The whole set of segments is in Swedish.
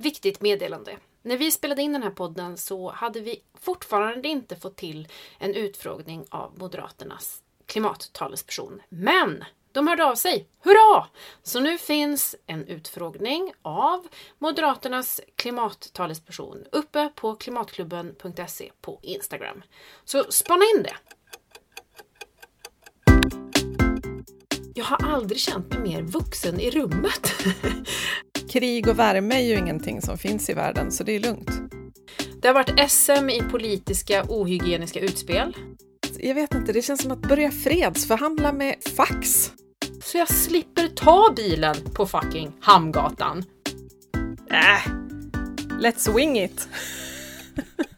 Viktigt meddelande. När vi spelade in den här podden så hade vi fortfarande inte fått till en utfrågning av Moderaternas klimattalesperson. Men de hörde av sig. Hurra! Så nu finns en utfrågning av Moderaternas klimattalesperson uppe på klimatklubben.se på Instagram. Så spana in det! Jag har aldrig känt mig mer vuxen i rummet. Krig och värme är ju ingenting som finns i världen, så det är lugnt. Det har varit SM i politiska ohygieniska utspel. Jag vet inte, det känns som att börja fredsförhandla med fax. Så jag slipper ta bilen på fucking Hamngatan. Äh, let's wing it!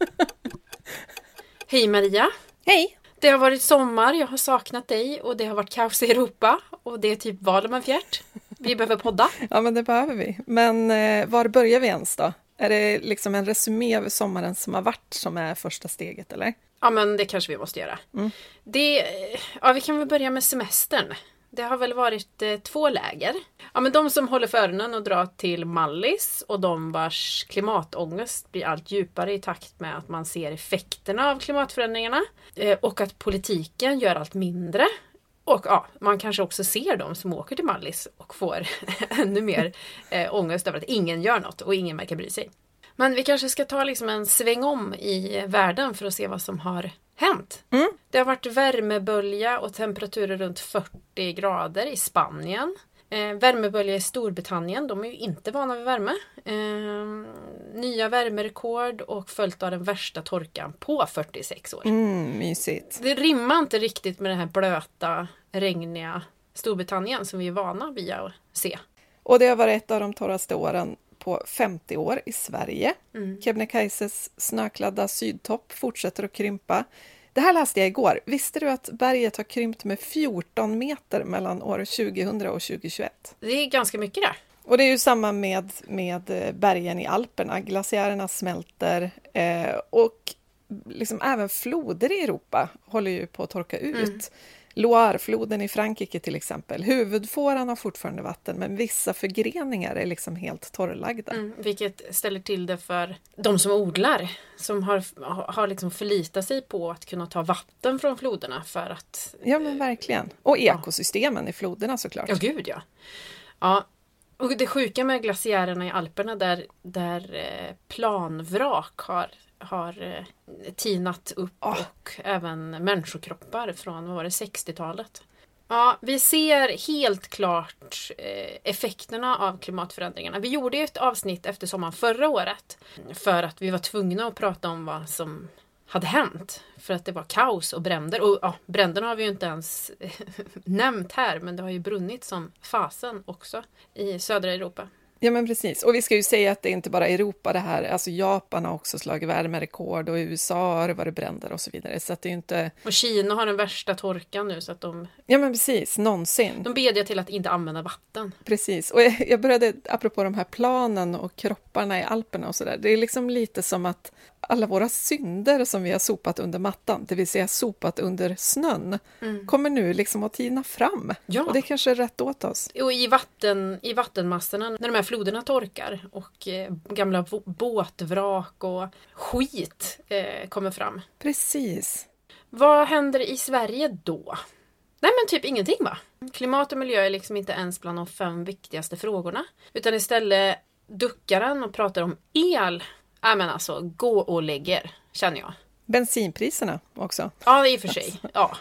Hej Maria! Hej! Det har varit sommar, jag har saknat dig och det har varit kaos i Europa och det är typ val om en fjärt. Vi behöver podda. Ja, men det behöver vi. Men eh, var börjar vi ens då? Är det liksom en resumé över sommaren som har varit som är första steget, eller? Ja, men det kanske vi måste göra. Mm. Det, ja, vi kan väl börja med semestern. Det har väl varit eh, två läger. Ja, men de som håller för öronen och drar till Mallis och de vars klimatångest blir allt djupare i takt med att man ser effekterna av klimatförändringarna eh, och att politiken gör allt mindre. Och ja, man kanske också ser de som åker till Mallis och får ännu mer eh, ångest över att ingen gör något och ingen verkar bry sig. Men vi kanske ska ta liksom en sväng om i världen för att se vad som har hänt. Mm. Det har varit värmebölja och temperaturer runt 40 grader i Spanien. Eh, värmebölja i Storbritannien, de är ju inte vana vid värme. Eh, nya värmerekord och följt av den värsta torkan på 46 år. Mm, mysigt. Det rimmar inte riktigt med det här blöta, regniga Storbritannien som vi är vana vid att se. Och det har varit ett av de torraste åren på 50 år i Sverige. Mm. Kebnekaises snökladda sydtopp fortsätter att krympa. Det här läste jag igår. Visste du att berget har krympt med 14 meter mellan år 2000 och 2021? Det är ganska mycket det. Och det är ju samma med, med eh, bergen i Alperna. Glaciärerna smälter eh, och liksom även floder i Europa håller ju på att torka ut. Mm. Loirefloden i Frankrike till exempel. Huvudfåran har fortfarande vatten men vissa förgreningar är liksom helt torrlagda. Mm, vilket ställer till det för de som odlar. Som har, har liksom förlitat sig på att kunna ta vatten från floderna för att... Ja men verkligen. Och ekosystemen i floderna såklart. Ja, gud ja. Ja, och det sjuka med glaciärerna i Alperna där, där eh, planvrak har, har eh, tinat upp Ah. och även människokroppar från, vad var det, 60-talet. Ja, vi ser helt klart eh, effekterna av klimatförändringarna. Vi gjorde ju ett avsnitt efter sommaren förra året för att vi var tvungna att prata om vad som hade hänt. För att det var kaos och bränder. Och ja, bränderna har vi ju inte ens nämnt här, men det har ju brunnit som fasen också i södra Europa. Ja men precis. Och vi ska ju säga att det är inte bara Europa det här. Alltså Japan har också slagit värmerekord och USA har det varit bränder och så vidare. Så att det är inte... Och Kina har den värsta torkan nu så att de, Ja men precis, någonsin. de bedjar till att inte använda vatten. Precis, och jag jag började, apropå de här planen och kropparna i Alperna och sådär, det är liksom lite som att alla våra synder som vi har sopat under mattan, det vill säga sopat under snön, kommer nu liksom att tina fram. Ja. Och det kanske är rätt åt oss. Och i, vatten, i vattenmassorna, när de här floderna torkar och eh, gamla båtvrak och skit eh, kommer fram. Precis. Vad händer i Sverige då? Nej men typ ingenting va? Klimat och miljö är liksom inte ens bland de fem viktigaste frågorna. Utan istället duckar han och pratar om el. Nej men alltså, gå och lägger, känner jag. Bensinpriserna också. Ja, i och för sig. Ja.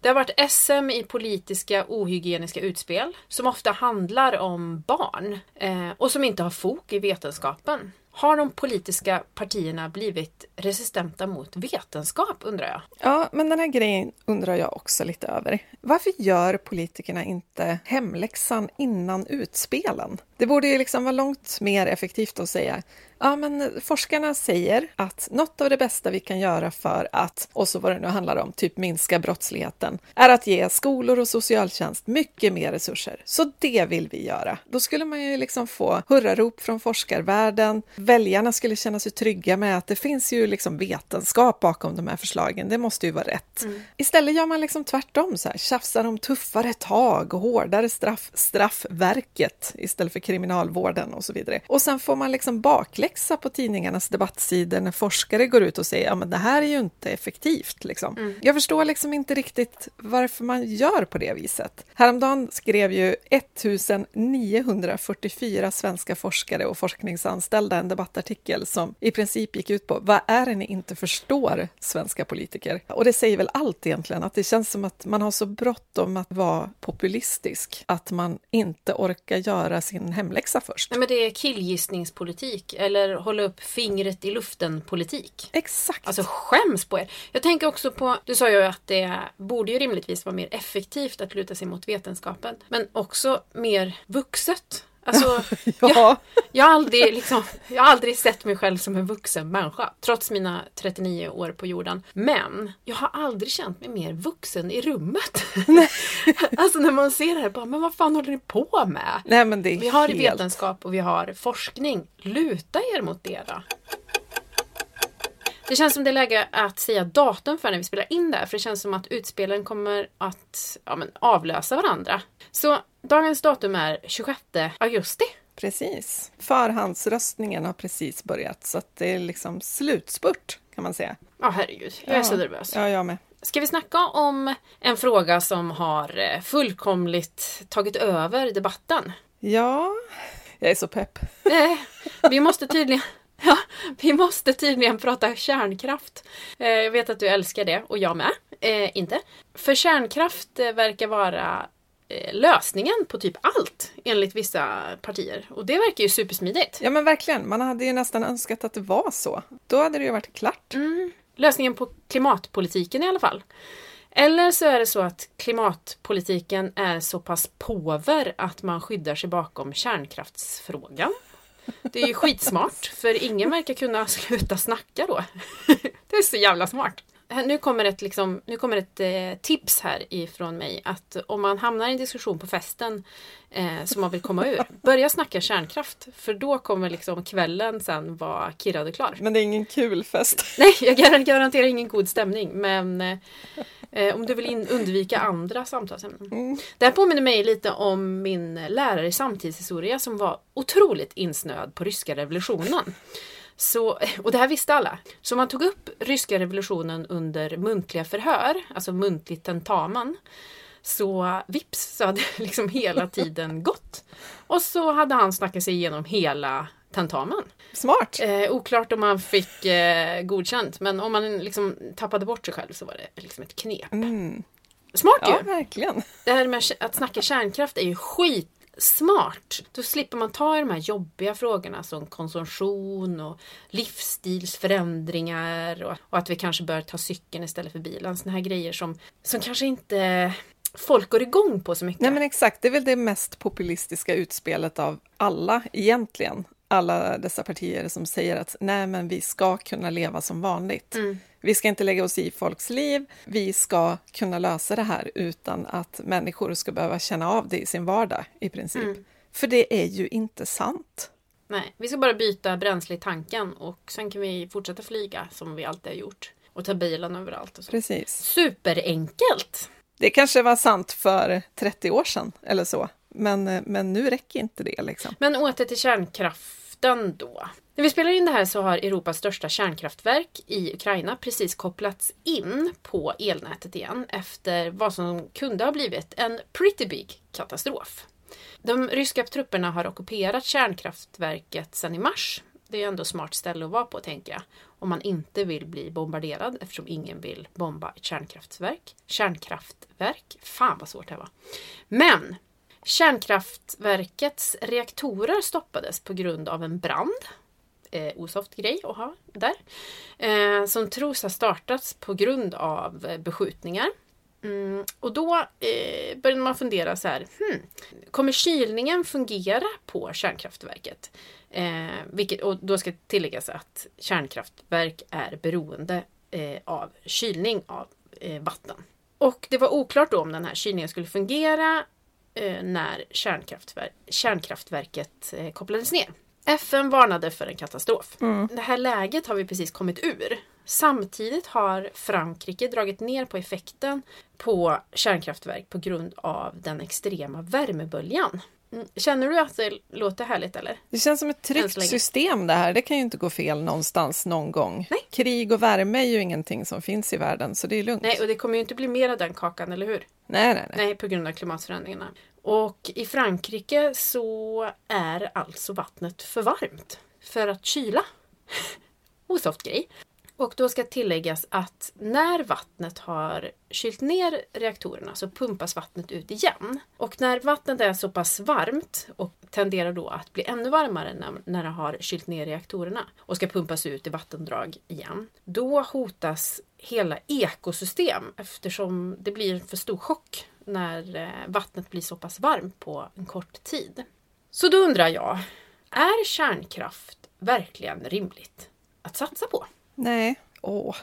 Det har varit SM i politiska ohygieniska utspel som ofta handlar om barn eh, och som inte har fog i vetenskapen. Har de politiska partierna blivit resistenta mot vetenskap undrar jag? Ja, men den här grejen undrar jag också lite över. Varför gör politikerna inte hemläxan innan utspelen? Det borde ju liksom vara långt mer effektivt att säga Ja, men forskarna säger att något av det bästa vi kan göra för att, och så vad det nu handlar om, typ minska brottsligheten, är att ge skolor och socialtjänst mycket mer resurser. Så det vill vi göra. Då skulle man ju liksom få hurrarop från forskarvärlden, väljarna skulle känna sig trygga med att det finns ju liksom vetenskap bakom de här förslagen. Det måste ju vara rätt. Mm. Istället gör man liksom tvärtom, så här, tjafsar om tuffare tag och hårdare straff, straffverket istället för kriminalvården och så vidare. Och sen får man liksom bakläxa på tidningarnas debattsidor när forskare går ut och säger ja men det här är ju inte effektivt. Liksom. Mm. Jag förstår liksom inte riktigt varför man gör på det viset. Häromdagen skrev ju 1944 svenska forskare och forskningsanställda en debattartikel som i princip gick ut på vad är det ni inte förstår, svenska politiker? Och det säger väl allt egentligen, att det känns som att man har så bråttom att vara populistisk att man inte orkar göra sin hemläxa först. Nej, men det är killgissningspolitik eller hålla upp fingret i luften-politik. Exakt. Alltså skäms på er. Jag tänker också på, du sa ju att det borde ju rimligtvis vara mer effektivt att luta sig mot vetenskapen, men också mer vuxet. Alltså, ja. jag, jag, har aldrig, liksom, jag har aldrig sett mig själv som en vuxen människa, trots mina 39 år på jorden. Men jag har aldrig känt mig mer vuxen i rummet. alltså när man ser det här, bara, men vad fan håller ni på med? Nej, vi har helt... vetenskap och vi har forskning. Luta er mot det då. Det känns som det är läge att säga datum för när vi spelar in det här, för det känns som att utspelen kommer att ja, men, avlösa varandra. Så dagens datum är 26 augusti. Precis. Förhandsröstningen har precis börjat, så det är liksom slutspurt kan man säga. Ja, herregud. Jag är ja. så nervös. Ja, jag med. Ska vi snacka om en fråga som har eh, fullkomligt tagit över debatten? Ja, jag är så pepp. Nej, vi måste tydligen Ja, vi måste tydligen prata kärnkraft. Eh, jag vet att du älskar det och jag med. Eh, inte. För kärnkraft eh, verkar vara eh, lösningen på typ allt enligt vissa partier. Och det verkar ju supersmidigt. Ja men verkligen, man hade ju nästan önskat att det var så. Då hade det ju varit klart. Mm. Lösningen på klimatpolitiken i alla fall. Eller så är det så att klimatpolitiken är så pass påver att man skyddar sig bakom kärnkraftsfrågan. Det är ju skitsmart, för ingen verkar kunna sluta snacka då. Det är så jävla smart. Nu kommer ett, liksom, nu kommer ett eh, tips här ifrån mig att om man hamnar i en diskussion på festen eh, som man vill komma ur, börja snacka kärnkraft. För då kommer liksom kvällen sen vara kirrad och klar. Men det är ingen kul fest. Nej, jag garanterar ingen god stämning. Men eh, Eh, om du vill undvika andra samtalsämnen. Mm. Det här påminner mig lite om min lärare i samtidshistoria som var otroligt insnöad på ryska revolutionen. Så, och det här visste alla. Så man tog upp ryska revolutionen under muntliga förhör, alltså muntligt tentamen. Så vips så hade liksom hela tiden gått. Och så hade han snackat sig igenom hela tentamen. Smart! Eh, oklart om man fick eh, godkänt men om man liksom tappade bort sig själv så var det liksom ett knep. Mm. Smart ju! Ja, verkligen. Det här med att snacka kärnkraft är ju skitsmart. Då slipper man ta i de här jobbiga frågorna som konsumtion och livsstilsförändringar och, och att vi kanske bör ta cykeln istället för bilen. Såna här grejer som, som kanske inte folk går igång på så mycket. Nej men exakt, det är väl det mest populistiska utspelet av alla egentligen alla dessa partier som säger att nej, men vi ska kunna leva som vanligt. Mm. Vi ska inte lägga oss i folks liv. Vi ska kunna lösa det här utan att människor ska behöva känna av det i sin vardag i princip. Mm. För det är ju inte sant. Nej, vi ska bara byta bränsle i tanken och sen kan vi fortsätta flyga som vi alltid har gjort. Och ta bilen överallt. Och så. Precis. Superenkelt! Det kanske var sant för 30 år sedan eller så. Men, men nu räcker inte det. Liksom. Men åter till kärnkraft driften då. När vi spelar in det här så har Europas största kärnkraftverk i Ukraina precis kopplats in på elnätet igen efter vad som kunde ha blivit en pretty big katastrof. De ryska trupperna har ockuperat kärnkraftverket sedan i mars. Det är ändå smart ställe att vara på tänker jag. Om man inte vill bli bombarderad eftersom ingen vill bomba ett kärnkraftverk. Kärnkraftverk? Fan vad svårt det här var. Men Kärnkraftverkets reaktorer stoppades på grund av en brand. Eh, osoft grej att ha där. Eh, som tros ha startats på grund av eh, beskjutningar. Mm, och då eh, började man fundera så här. Hmm, kommer kylningen fungera på kärnkraftverket? Eh, vilket, och då ska tilläggas att kärnkraftverk är beroende eh, av kylning av eh, vatten. Och det var oklart då om den här kylningen skulle fungera när kärnkraftver kärnkraftverket eh, kopplades ner. FN varnade för en katastrof. Det här läget har vi precis kommit ur. Samtidigt har Frankrike dragit ner på effekten på kärnkraftverk på grund av den extrema värmeböljan. Mm, Känner du att det låter härligt eller? Det känns som ett tryggt system det här. Det kan ju inte gå fel någonstans någon gång. Nej. Krig och värme är ju ingenting som finns i världen, så det är lugnt. Nej, och det kommer ju inte bli mer av den kakan, eller hur? nej, nej. nej. Nej, på grund av klimatförändringarna. Och i Frankrike så är alltså vattnet för varmt för att kyla. Osoft grej. Och då ska tilläggas att när vattnet har kylt ner reaktorerna så pumpas vattnet ut igen. Och när vattnet är så pass varmt och tenderar då att bli ännu varmare när, när det har kylt ner reaktorerna och ska pumpas ut i vattendrag igen. Då hotas hela ekosystem eftersom det blir en för stor chock när eh, vattnet blir så pass varmt på en kort tid. Så då undrar jag, är kärnkraft verkligen rimligt att satsa på? Nej. Åh.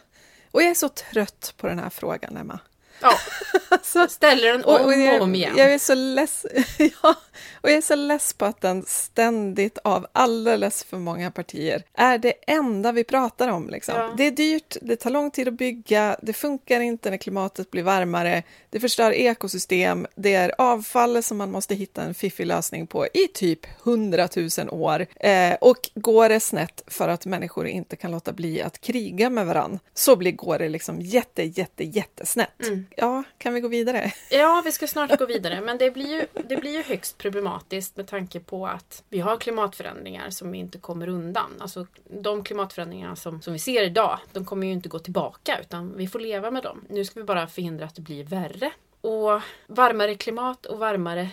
Och jag är så trött på den här frågan, Emma. Ja, Alltså, ställer den om och, och och jag, om igen. jag är så less, ja, och jag är så less på att den ständigt av alldeles för många partier är det enda vi pratar om. Liksom. Ja. Det är dyrt, det tar lång tid att bygga, det funkar inte när klimatet blir varmare, det förstör ekosystem, det är avfall som man måste hitta en fiffig lösning på i typ 100 000 år. Eh, och går det snett för att människor inte kan låta bli att kriga med varann, så blir, går det liksom jätte, jätte, jättesnett. Mm. Ja, kan vi gå vidare? Ja, vi ska snart gå vidare, men det blir, ju, det blir ju högst problematiskt med tanke på att vi har klimatförändringar som vi inte kommer undan. Alltså de klimatförändringar som, som vi ser idag, de kommer ju inte gå tillbaka utan vi får leva med dem. Nu ska vi bara förhindra att det blir värre. Och varmare klimat och varmare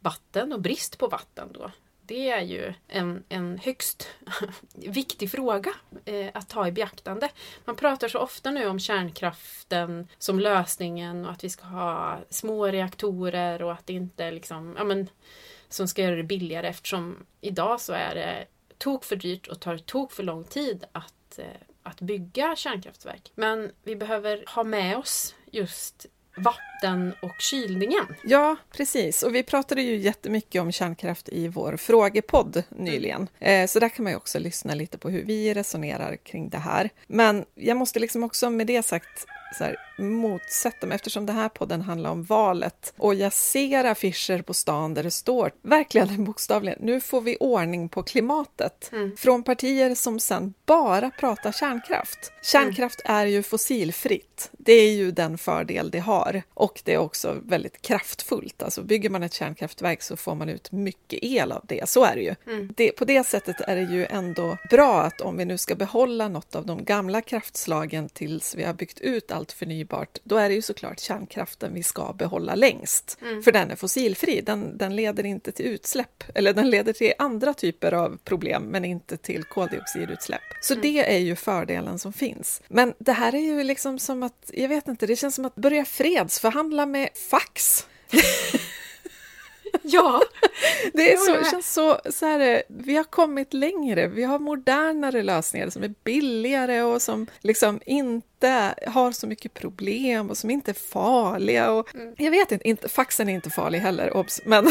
vatten och brist på vatten då. Det är ju en, en högst viktig fråga eh, att ta i beaktande. Man pratar så ofta nu om kärnkraften som lösningen och att vi ska ha små reaktorer och att det inte liksom, ja men, som ska göra det billigare eftersom idag så är det tok för dyrt och tar tok för lång tid att, eh, att bygga kärnkraftverk. Men vi behöver ha med oss just vatten och kylningen. Ja, precis. Och vi pratade ju jättemycket om kärnkraft i vår frågepodd nyligen. Eh, så där kan man ju också lyssna lite på hur vi resonerar kring det här. Men jag måste liksom också med det sagt så här, motsätta mig eftersom den här podden handlar om valet och jag ser affischer på stan där det står verkligen bokstavligen nu får vi ordning på klimatet från partier som sen bara pratar kärnkraft. Kärnkraft är ju fossilfritt. Det är ju den fördel det har och det är också väldigt kraftfullt. Alltså bygger man ett kärnkraftverk så får man ut mycket el av det. Så är det ju. Det, på det sättet är det ju ändå bra att om vi nu ska behålla något av de gamla kraftslagen tills vi har byggt ut allt förnybart, då är det ju såklart kärnkraften vi ska behålla längst. För den är fossilfri, den, den leder inte till utsläpp, eller den leder till andra typer av problem, men inte till koldioxidutsläpp. Så det är ju fördelen som finns. Men det här är ju liksom som att, jag vet inte, det känns som att börja fredsförhandla med fax. Ja, Det, är så, det känns så, så här, vi har kommit längre, vi har modernare lösningar som är billigare och som liksom inte har så mycket problem och som inte är farliga. Och, Mm. Jag vet inte, inte, faxen är inte farlig heller, obs, men,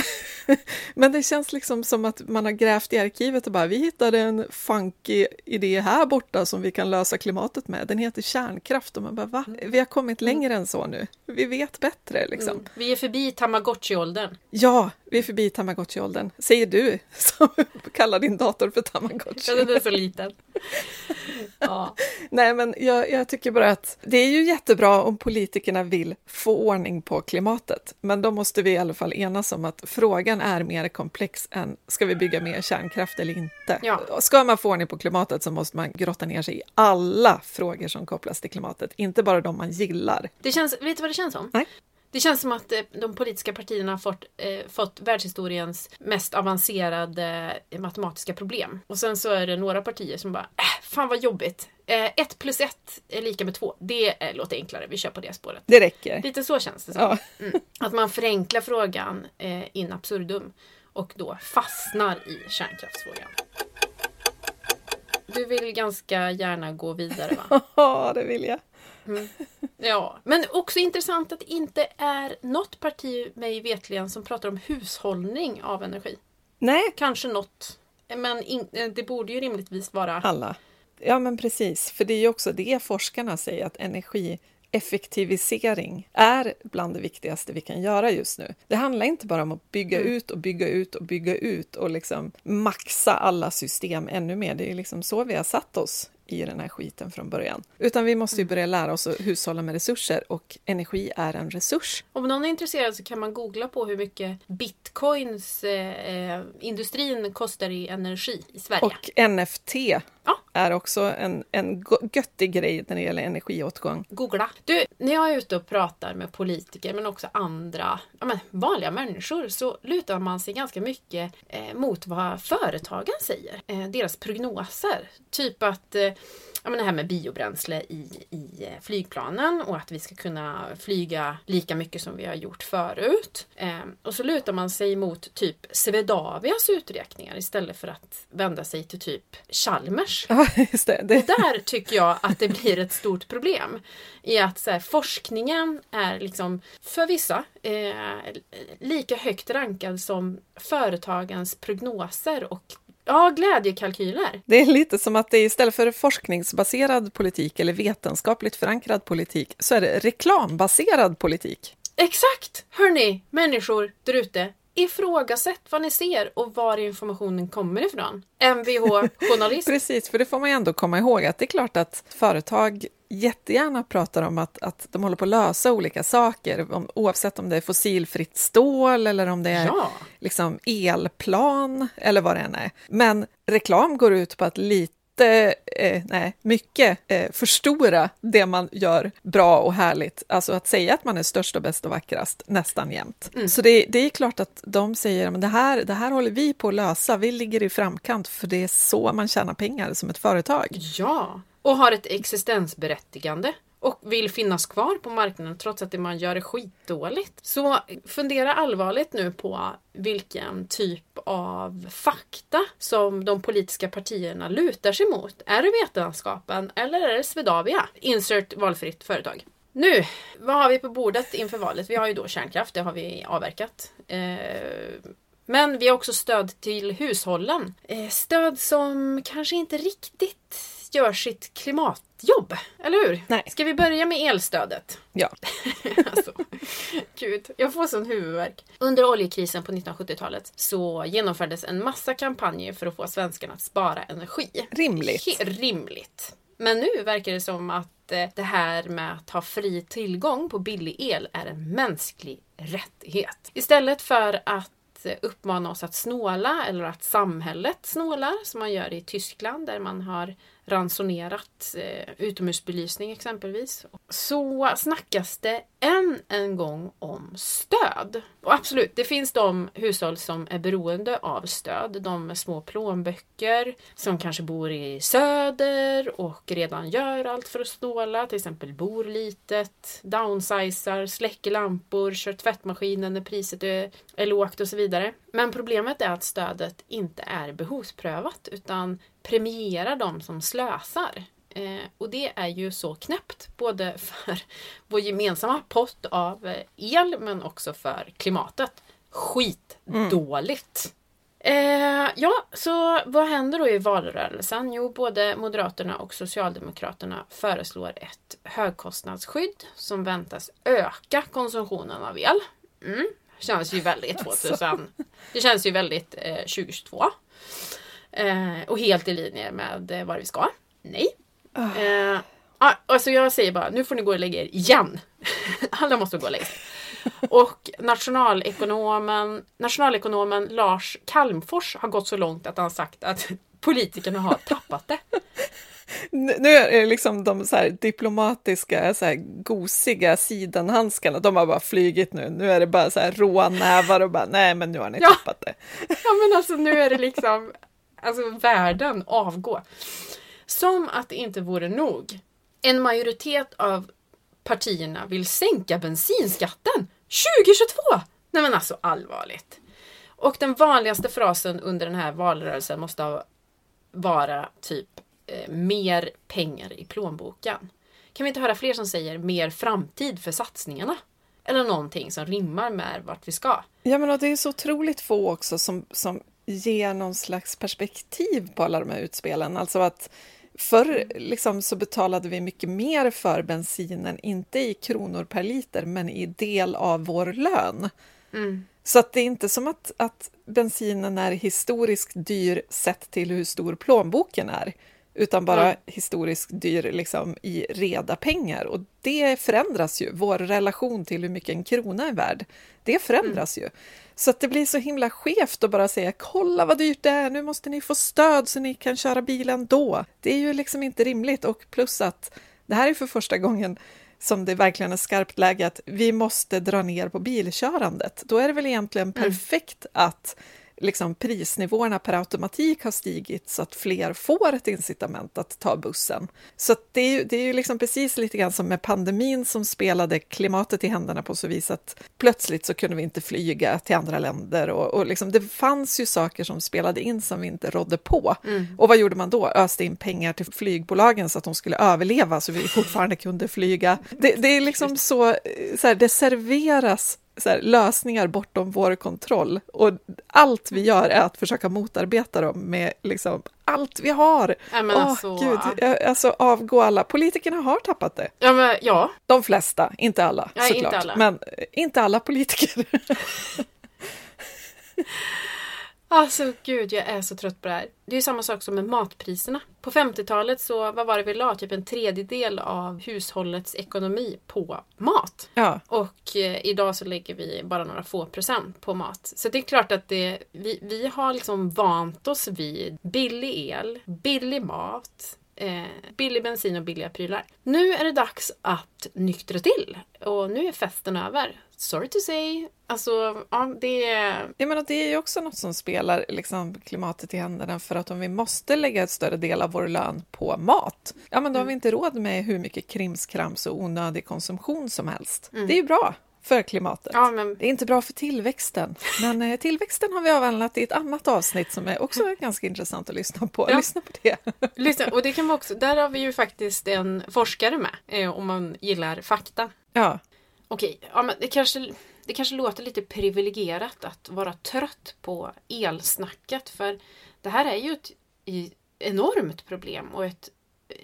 men det känns liksom som att man har grävt i arkivet och bara, vi hittade en funky idé här borta som vi kan lösa klimatet med. Den heter kärnkraft och man bara, va? Vi har kommit längre än så nu. Vi vet bättre liksom. Mm. vi är förbi Tamagotchi-åldern. Ja, vi är förbi Tamagotchi-åldern. Säger du som kallar din dator för Tamagotchi. Ja, den är så liten. Ja. Nej, men jag, jag tycker bara att det är ju jättebra om politikerna vill få ordning på klimatet. Men då måste vi i alla fall enas om att frågan är mer komplex än ska vi bygga mer kärnkraft eller inte? Ja. Ska man få ordning på klimatet så måste man grotta ner sig i alla frågor som kopplas till klimatet, inte bara de man gillar. Det känns, vet du vad det känns som? Nej. Det känns som att eh, de politiska partierna har fått, eh, fått världshistoriens mest avancerade eh, matematiska problem. Och sen så är det några partier som bara, äh, fan vad jobbigt. Eh, ett plus ett är lika med två. Det eh, låter enklare, vi kör på det spåret. Det räcker. Lite så känns det som. Ja. Mm. Att man förenklar frågan eh, in absurdum och då fastnar i kärnkraftsfrågan. Du vill ganska gärna gå vidare va? Ja, det vill jag. Ja, men också intressant att det inte är något parti mig vetligen som pratar om hushållning av energi. Nej, Kanske något Men in, eh, det borde ju rimligtvis vara... Alla. Ja, men precis. För det är ju också det forskarna säger, att energieffektivisering är bland det viktigaste vi kan göra just nu. Det handlar inte bara om att bygga mm. ut och bygga ut och bygga ut och liksom maxa alla system ännu mer. Det är liksom så vi har satt oss i den här skiten från början. Utan vi måste ju börja lära oss att hushålla med resurser och energi är en resurs. Om någon är intresserad så kan man googla på hur mycket bitcoins eh, eh industrin kostar i energi i Sverige. Och NFT ja är också en, en göttig grej när det gäller energiåtgång. Googla! Du, när jag är ute och pratar med politiker men också andra ja, men vanliga människor så lutar man sig ganska mycket eh, mot vad företagen säger. Eh, deras prognoser. Typ att eh, ja, men det här med biobränsle i, i eh, flygplanen och att vi ska kunna flyga lika mycket som vi har gjort förut. Eh, och så lutar man sig mot typ Swedavias uträkningar istället för att vända sig till typ Chalmers. Ja, just det. det. Och där tycker jag att det blir ett stort problem. I att så här, forskningen är liksom för vissa eh, lika högt rankad som företagens prognoser och Ja, glädjekalkyler. Det är lite som att det istället för forskningsbaserad politik eller vetenskapligt förankrad politik så är det reklambaserad politik. Exakt! Hörni, människor där ute. Ifrågasätt vad ni ser och var informationen kommer ifrån. Mvh-journalist. Precis, för det får man ju ändå komma ihåg att det är klart att företag jättegärna pratar om att, att de håller på att lösa olika saker, om, oavsett om det är fossilfritt stål eller om det är ja. liksom elplan eller vad det än är. Men reklam går ut på att lite eh, nej, mycket eh, förstora det man gör bra och härligt. Alltså att säga att man är störst och bäst och vackrast nästan jämt. Mm. Så det, det, är klart att de säger att det här, det här håller vi på att lösa, vi ligger i framkant för det är så man tjänar pengar som ett företag. Ja, och har ett existensberättigande och vill finnas kvar på marknaden trots att det man gör är skitdåligt. Så fundera allvarligt nu på vilken typ av fakta som de politiska partierna lutar sig mot. Är det vetenskapen eller är det Swedavia? Insert valfritt företag. Nu, vad har vi på bordet inför valet? Vi har ju då kärnkraft, det har vi avverkat. Eh, men vi har också stöd till hushållen. Eh, stöd som kanske inte riktigt gör sitt klimatjobb. Eller hur? Nej. Ska vi börja med elstödet? Ja. alltså, gud, jag får sån huvudvärk. Under oljekrisen på 1970-talet så genomfördes en massa kampanjer för att få svenskarna att spara energi. Rimligt. He rimligt. Men nu verkar det som att eh, det här med att ha fri tillgång på billig el är en mänsklig rättighet. Istället för att uppmana oss att snåla eller att samhället snålar som man gör i Tyskland där man har ransonerat eh, utomhusbelysning exempelvis. Så snackas det än en gång om stöd. Och absolut, det finns de hushåll som är beroende av stöd. De med små plånböcker som kanske bor i söder och redan gör allt för att snåla. Till exempel bor litet, downsizar, släcker lampor, kör tvättmaskinen när priset är, är lågt och så vidare. Men problemet är att stödet inte är behovsprövat utan premierar de som slösar. Eh, och det är ju så knäppt, både för vår gemensamma pott av eh, el men också för klimatet. Skitdåligt! Mm. Eh, ja, så vad händer då i valrörelsen? Jo, både Moderaterna och Socialdemokraterna föreslår ett högkostnadsskydd som väntas öka konsumtionen av el. Mm. Känns ju väldigt 2000. Det känns ju väldigt eh, 2022. Eh, och helt i linje med eh, vad vi ska. Nej. Oh. Eh, alltså jag säger bara, nu får ni gå och lägga er igen. Alla måste gå och lägga sig. Och nationalekonomen, nationalekonomen Lars Kalmfors har gått så långt att han sagt att politikerna har tappat det. Nu är det liksom de så diplomatiska, så här gosiga sidenhandskarna, de har bara flygit nu. Nu är det bara så här råa nävar och bara, nej men nu har ni ja. tappat det. Ja men alltså nu är det liksom, alltså världen avgå. Som att det inte vore nog. En majoritet av partierna vill sänka bensinskatten 2022! Nej men alltså allvarligt. Och den vanligaste frasen under den här valrörelsen måste vara typ eh, mer pengar i plånboken. Kan vi inte höra fler som säger mer framtid för satsningarna? Eller någonting som rimmar med vart vi ska. Ja men det är så otroligt få också som, som ger någon slags perspektiv på alla de här utspelen. Alltså att förr liksom så betalade vi mycket mer för bensinen, inte i kronor per liter, men i del av vår lön. Mm. Så att det är inte som att, att bensinen är historiskt dyr sett till hur stor plånboken är, utan bara Mm. historiskt dyr liksom i reda pengar. Och det förändras ju, vår relation till hur mycket en krona är värd, det förändras ju. Så att det blir så himla skevt att bara säga kolla vad dyrt det är, nu måste ni få stöd så ni kan köra bilen då. Det är ju liksom inte rimligt och plus att det här är för första gången som det verkligen är skarpt läge att vi måste dra ner på bilkörandet. Då är det väl egentligen perfekt att liksom prisnivåerna per automatik har stigit så att fler får ett incitament att ta bussen. Så det är ju, det är ju liksom precis lite grann som med pandemin som spelade klimatet i händerna på så vis att plötsligt så kunde vi inte flyga till andra länder och, och liksom, det fanns ju saker som spelade in som vi inte rådde på. Och vad gjorde man då? Öste in pengar till flygbolagen så att de skulle överleva så vi fortfarande kunde flyga. Det, det är liksom så, eh, så här, det serveras här, lösningar bortom vår kontroll. Och allt vi gör är att försöka motarbeta dem med liksom allt vi har. Ja, Åh, alltså, gud, alltså avgå alla. Politikerna har tappat det. Ja, men, ja. De flesta, inte alla inte såklart. alla. Men eh, inte alla politiker. Alltså gud, jag är så trött på det här. Det är ju samma sak som med matpriserna. På 50-talet så, vad var det vi la? Typ en tredjedel av hushållets ekonomi på mat. ja, Och eh, idag så lägger vi bara några få procent på mat. Så det är klart att det, vi, vi har liksom vant oss vid billig el, billig mat, eh, billig bensin och billiga prylar. Nu är det dags att nyktra till. Och nu är festen över. Sorry to say. Alltså, ja, det är... Jag menar, det är ju också något som spelar liksom, klimatet i händerna för att om vi måste lägga ett större del av vår lön på mat, ja men då har vi inte råd med hur mycket krimskrams och onödig konsumtion som helst. Det är ju bra för klimatet. Ja, men Det är inte bra för tillväxten, men eh, tillväxten har vi avhandlat i ett annat avsnitt som är också ganska intressant att lyssna på. Ja. Lyssna på det. Lyssna, och det kan vara också, där har vi ju faktiskt en forskare med, eh, om man gillar fakta. Ja, Okej, ja, men det, kanske, det kanske låter lite privilegierat att vara trött på elsnacket, för det här är ju ett enormt problem och ett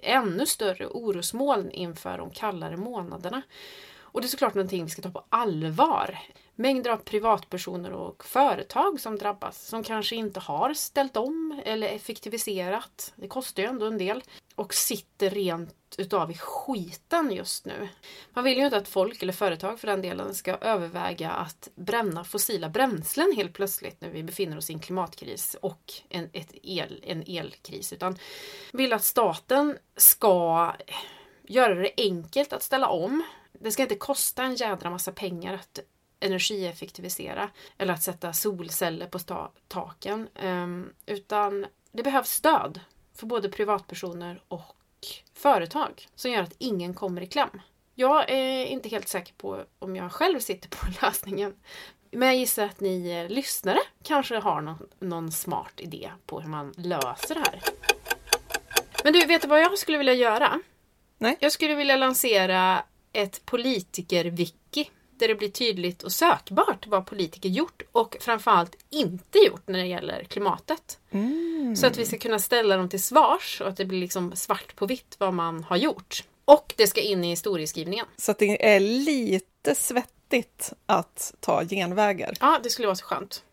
ännu större orosmoln inför de kallare månaderna. Och det är såklart någonting vi ska ta på allvar. Mängder av privatpersoner och företag som drabbas, som kanske inte har ställt om eller effektiviserat. Det kostar ju ändå en del. Och sitter rent utav i skiten just nu. Man vill ju inte att folk, eller företag för den delen, ska överväga att bränna fossila bränslen helt plötsligt när vi befinner oss i en klimatkris och en, ett el, en elkris. Utan vill att staten ska göra det enkelt att ställa om. Det ska inte kosta en jädra massa pengar att energieffektivisera eller att sätta solceller på taken. Ehm, utan det behövs stöd för både privatpersoner och företag som gör att ingen kommer i kläm. Jag är inte helt säker på om jag själv sitter på lösningen. Men jag gissar att ni lyssnare kanske har någon, någon smart idé på hur man löser det här. Men du, vet du vad jag skulle vilja göra? Nej. Jag skulle vilja lansera ett politiker-wiki där det blir tydligt och sökbart vad politiker gjort och framförallt inte gjort när det gäller klimatet. Så att vi ska kunna ställa dem till svars och att det blir liksom svart på vitt vad man har gjort. Och det ska in i historieskrivningen. så att det är lite svettigt att ta genvägar. Ja, det skulle vara så skönt.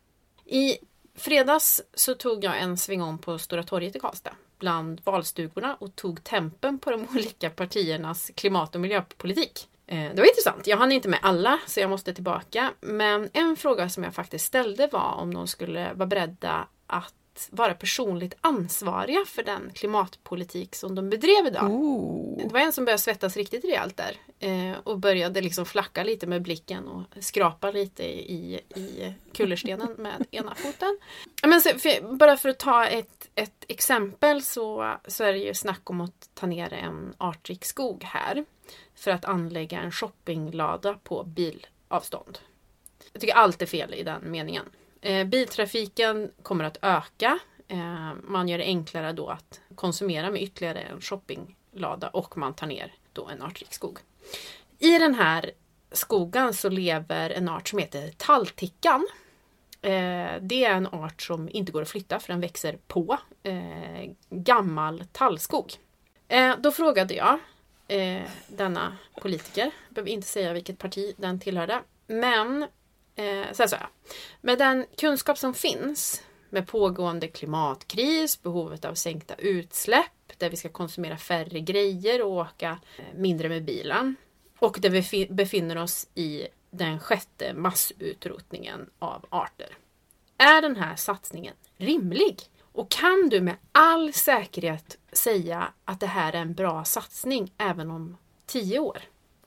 I fredags så tog jag en sväng om på Stora torget i Karlstad bland valstugorna och tog tempen på de olika partiernas klimat och miljöpolitik. Eh, det var intressant. Jag hann inte med alla så jag måste tillbaka. Men en fråga som jag faktiskt ställde var om de skulle vara beredda att vara personligt ansvariga för den klimatpolitik som de bedrev idag. Ooh. Det var en som började svettas riktigt rejält där. Eh, och började liksom flacka lite med blicken och skrapa lite i, i kullerstenen med ena foten. Men så, för, bara för att ta ett, ett exempel så, så är det ju snack om att ta ner en artrik skog här. För att anlägga en shoppinglada på bilavstånd. Jag tycker allt är fel i den meningen. Eh, biltrafiken kommer att öka. Eh, man gör det enklare då att konsumera med ytterligare en shoppinglada och man tar ner då en artrik skog. I den här skogen så lever en art som heter talltickan. Eh, det är en art som inte går att flytta för den växer på eh, gammal tallskog. Eh, då frågade jag eh, denna politiker, jag behöver inte säga vilket parti den tillhörde, men eh, så här sa jag. Med den kunskap som finns med pågående klimatkris, behovet av sänkta utsläpp, där vi ska konsumera färre grejer och åka eh, mindre med bilen. Och där vi befinner oss i den sjätte massutrotningen av arter. Är den här satsningen rimlig? Och kan du med all säkerhet säga att det här är en bra satsning även om tio år?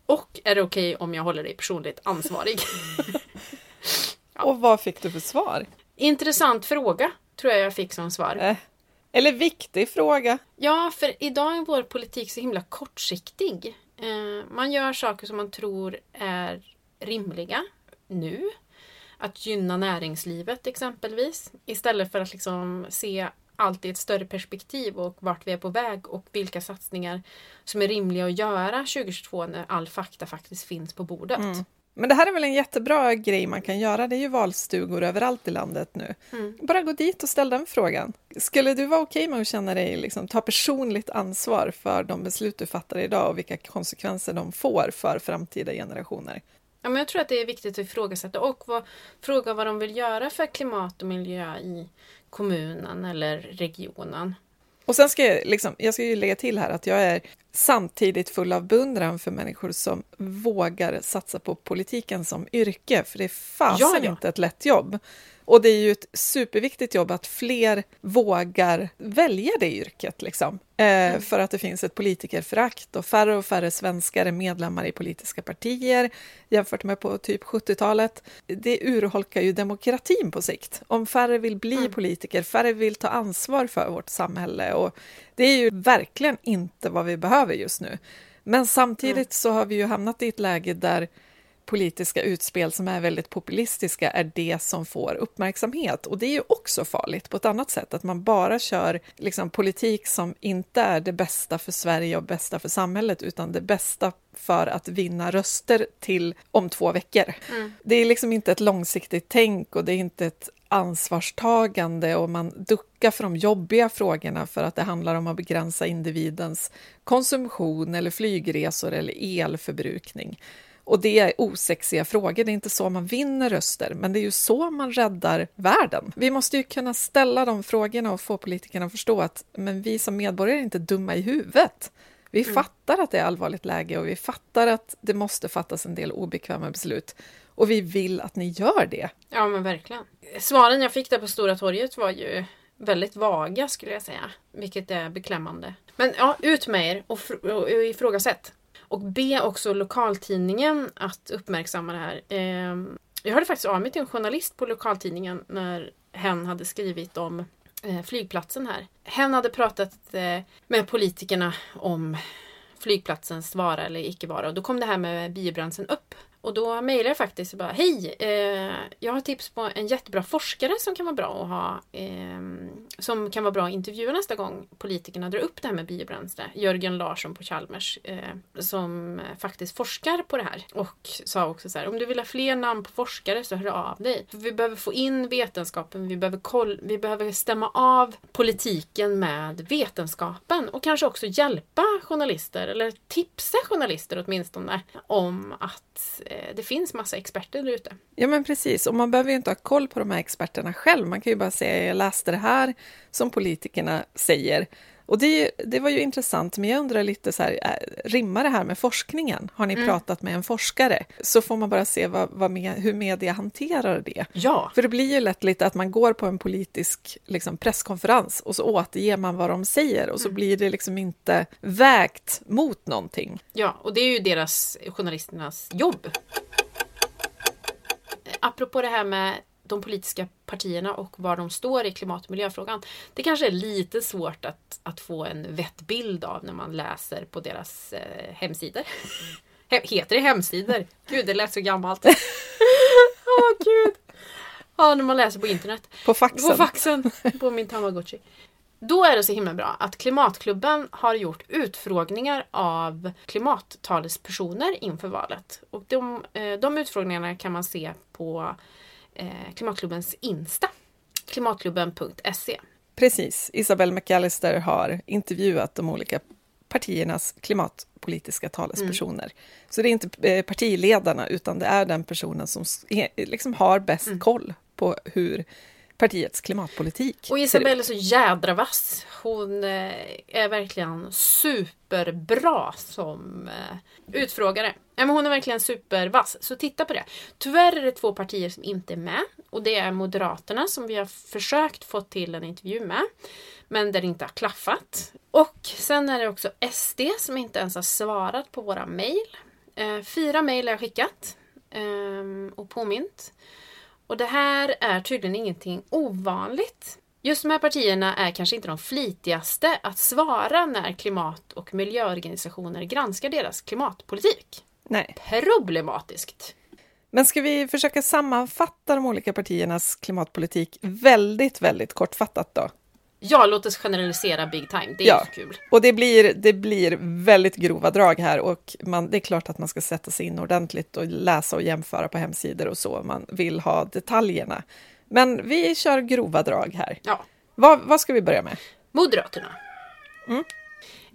Och är det okej okay om jag håller dig personligt ansvarig? Och vad fick du för svar? Intressant fråga, tror jag jag fick som svar. Eh. Eller viktig fråga. Ja, för idag är vår politik så himla kortsiktig. Eh, man gör saker som man tror är rimliga nu. Att gynna näringslivet exempelvis. Istället för att liksom se allt i ett större perspektiv och vart vi är på väg och vilka satsningar som är rimliga att göra 2022 när all fakta faktiskt finns på bordet. Mm. Men det här är väl en jättebra grej man kan göra. Det är ju valstugor överallt i landet nu. Mm. Bara gå dit och ställ den frågan. Skulle du vara okej okay med att känna dig, liksom, ta personligt ansvar för de beslut du fattar idag och vilka konsekvenser de får för framtida generationer? Ja, men jag tror att det är viktigt att ifrågasätta och vad, fråga vad de vill göra för klimat och miljö i kommunen eller regionen. Och sen ska jag, liksom, jag ska ju lägga till här att jag är samtidigt full av beundran för människor som vågar satsa på politiken som yrke, för det är fasen ja, ja. inte ett lätt jobb. Och det är ju ett superviktigt jobb att fler vågar välja det yrket, liksom. Eh, mm. För att det finns ett politikerförakt och färre och färre svenskar är medlemmar i politiska partier jämfört med på typ 70-talet. Det urholkar ju demokratin på sikt. Om färre vill bli mm. politiker, färre vill ta ansvar för vårt samhälle och det är ju verkligen inte vad vi behöver just nu. Men samtidigt mm. så har vi ju hamnat i ett läge där politiska utspel som är väldigt populistiska är det som får uppmärksamhet. Och det är ju också farligt på ett annat sätt, att man bara kör liksom, politik som inte är det bästa för Sverige och bästa för samhället, utan det bästa för att vinna röster till om två veckor. Mm. Det är liksom inte ett långsiktigt tänk och det är inte ett ansvarstagande och man duckar för de jobbiga frågorna för att det handlar om att begränsa individens konsumtion eller flygresor eller elförbrukning. Och det är osexiga frågor, det är inte så man vinner röster, men det är ju så man räddar världen. Vi måste ju kunna ställa de frågorna och få politikerna att förstå att men vi som medborgare är inte dumma i huvudet. Vi mm. fattar att det är allvarligt läge och vi fattar att det måste fattas en del obekväma beslut. Och vi vill att ni gör det. Ja, men verkligen. Svaren jag fick där på Stora torget var ju väldigt vaga skulle jag säga, vilket är beklämmande. Men ja, ut med er och, och ifrågasätt. Och be också lokaltidningen att uppmärksamma det här. Ehm, jag hörde faktiskt av mig till en journalist på lokaltidningen när hen hade skrivit om eh, flygplatsen här. Hen hade pratat eh, med politikerna om flygplatsens vara eller icke vara och då kom det här med biobränslen upp. Och då mejlade jag faktiskt och bara Hej! Eh, jag har tips på en jättebra forskare som kan vara bra att ha eh, Som kan vara bra att intervjua nästa gång politikerna drar upp det här med biobränsle. Jörgen Larsson på Chalmers eh, som faktiskt forskar på det här. Och sa också så här, om du vill ha fler namn på forskare så hör av dig. För vi behöver få in vetenskapen, vi behöver, koll, vi behöver stämma av politiken med vetenskapen och kanske också hjälpa journalister eller tipsa journalister åtminstone om att Eh, det finns massa experter där ute. Ja, men precis. Och man behöver ju inte ha koll på de här experterna själv. Man kan ju bara säga, jag läste det här som politikerna säger. Och det, det var ju intressant, men jag undrar lite så här, äh, rimmar det här med forskningen? Har ni mm. pratat med en forskare? Så får man bara se vad, vad med, hur media hanterar det. Ja. För det blir ju lätt lite att man går på en politisk liksom, presskonferens och så återger man vad de säger och så mm. blir det liksom inte vägt mot någonting. Ja, och det är ju deras, journalisternas jobb. Apropå det här med de politiska partierna och var de står i klimat och miljöfrågan. Det kanske är lite svårt att, att få en vettbild av när man läser på deras eh, hemsidor. Heter det hemsidor? Gud, det lät så gammalt. Åh oh, gud! Ja, när man läser på internet. På faxen. På faxen. På min tamagotchi. Då är det så himla bra att Klimatklubben har gjort utfrågningar av klimattalespersoner inför valet. Och de, eh, de utfrågningarna kan man se på Klimatklubbens Insta, klimatklubben.se. Precis. Isabelle McAllister har intervjuat de olika partiernas klimatpolitiska talespersoner. Mm. Så det är inte eh, partiledarna, utan det är den personen som liksom har bäst mm. koll på hur partiets klimatpolitik. Och Isabelle är så jädra vass. Hon eh, är verkligen superbra som eh, utfrågare. Ja, men hon är verkligen supervass, så titta på det. Tyvärr är det två partier som inte är med och det är Moderaterna som vi har försökt få till en intervju med men där det inte har klaffat. Och sen är det också SD som inte ens har svarat på våra mejl. Eh, fyra mejl har jag skickat och påmint. Och det här är tydligen ingenting ovanligt. Just de här partierna är kanske inte de flitigaste att svara när klimat och miljöorganisationer granskar deras klimatpolitik. Nej. Problematiskt. Men ska vi försöka sammanfatta de olika partiernas klimatpolitik väldigt, väldigt kortfattat då? Ja, låt oss generalisera big time. Det är ja. kul. Och det blir, det blir väldigt grova drag här och man, det är klart att man ska sätta sig in ordentligt och läsa och jämföra på hemsidor och så. Man vill ha detaljerna. Men vi kör grova drag här. Ja. Vad, vad ska vi börja med? Moderaterna. Mm.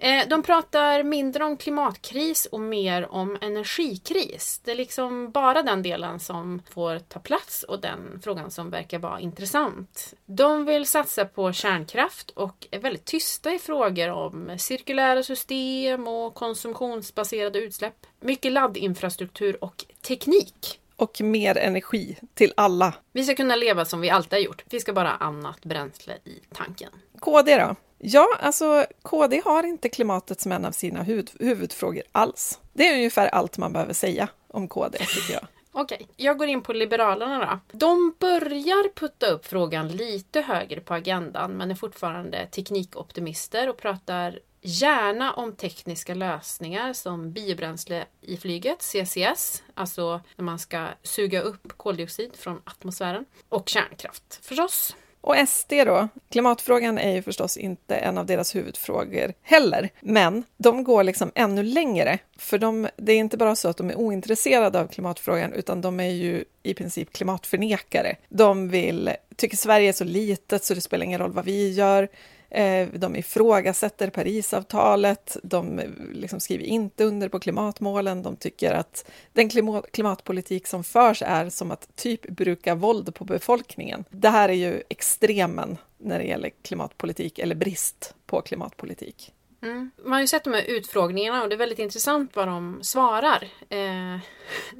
Eh, de pratar mindre om klimatkris och mer om energikris. Det är liksom bara den delen som får ta plats och den frågan som verkar vara intressant. De vill satsa på kärnkraft och är väldigt tysta i frågor om cirkulära system och konsumtionsbaserade utsläpp. Mycket laddinfrastruktur och teknik och mer energi till alla. Vi ska kunna leva som vi alltid har gjort. Vi ska bara ha annat bränsle i tanken. KD då? Ja, alltså KD har inte klimatet som en av sina huvud, huvudfrågor alls. Det är ungefär allt man behöver säga om KD, tycker jag. Okej, okay. jag går in på Liberalerna då. De börjar putta upp frågan lite högre på agendan men är fortfarande teknikoptimister och pratar gärna om tekniska lösningar som biobränsle i flyget, CCS, alltså när man ska suga upp koldioxid från atmosfären, och kärnkraft förstås. Och SD då? Klimatfrågan är ju förstås inte en av deras huvudfrågor heller, men de går liksom ännu längre. För de, det är inte bara så att de är ointresserade av klimatfrågan, utan de är ju i princip klimatförnekare. De vill, tycker Sverige är så litet så det spelar ingen roll vad vi gör. Eh, de ifrågasätter Parisavtalet, de eh, liksom skriver inte under på klimatmålen, de tycker att den klimatpolitik som förs är som att typ bruka våld på befolkningen. Det här är ju extremen när det gäller klimatpolitik, eller brist på klimatpolitik. Mm. Man har ju sett de här utfrågningarna och det är väldigt intressant vad de svarar eh,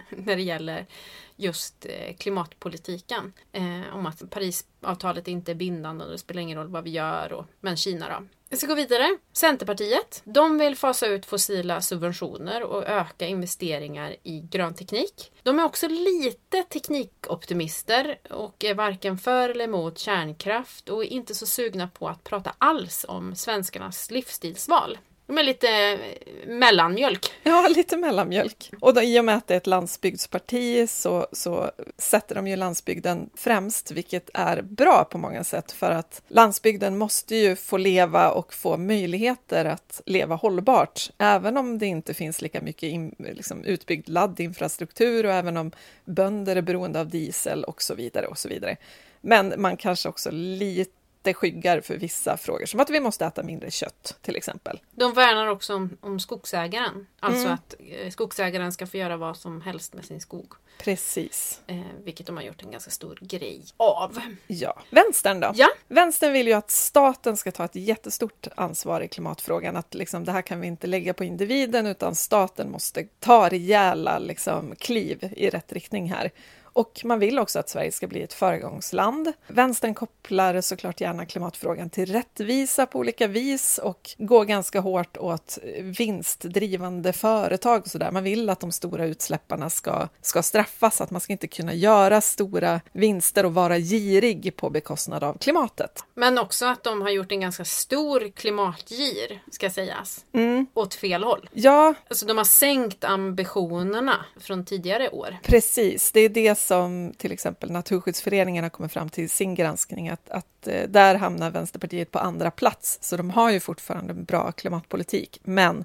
när det gäller just eh, klimatpolitiken. Eh, om att Parisavtalet inte är bindande och det spelar ingen roll vad vi gör. Och, men Kina då. Jag ska gå vidare. Centerpartiet. De vill fasa ut fossila subventioner och öka investeringar i grön teknik. De är också lite teknikoptimister och är varken för eller emot kärnkraft och är inte så sugna på att prata alls om svenskarnas livsstilsval. De är lite eh, mellanmjölk. Ja, lite mellanmjölk. Och då, i och med att det är ett landsbygdsparti så, så sätter de ju landsbygden främst, vilket är bra på många sätt, för att landsbygden måste ju få leva och få möjligheter att leva hållbart, även om det inte finns lika mycket in, liksom, utbyggd laddinfrastruktur och även om bönder är beroende av diesel och så vidare och så vidare. Men man kanske också lite lite skyggar för vissa frågor, som att vi måste äta mindre kött till exempel. De värnar också om, om skogsägaren, alltså mm. att eh, skogsägaren ska få göra vad som helst med sin skog. Precis. Eh, vilket de har gjort en ganska stor grej av. Ja. Vänstern då? Ja. Vänstern vill ju att staten ska ta ett jättestort ansvar i klimatfrågan. Att liksom, det här kan vi inte lägga på individen utan staten måste ta rejäla liksom, kliv i rätt riktning här. Och man vill också att Sverige ska bli ett föregångsland. Vänstern kopplar såklart gärna klimatfrågan till rättvisa på olika vis och går ganska hårt åt vinstdrivande företag och sådär. Man vill att de stora utsläpparna ska, ska straffas, att man ska inte kunna göra stora vinster och vara girig på bekostnad av klimatet. Men också att de har gjort en ganska stor klimatgir, ska sägas, mm. åt fel håll. Ja. Alltså de har sänkt ambitionerna från tidigare år. Precis, det är det som till exempel Naturskyddsföreningen har kommit fram till i sin granskning, att, att eh, där hamnar Vänsterpartiet på andra plats, så de har ju fortfarande en bra klimatpolitik, men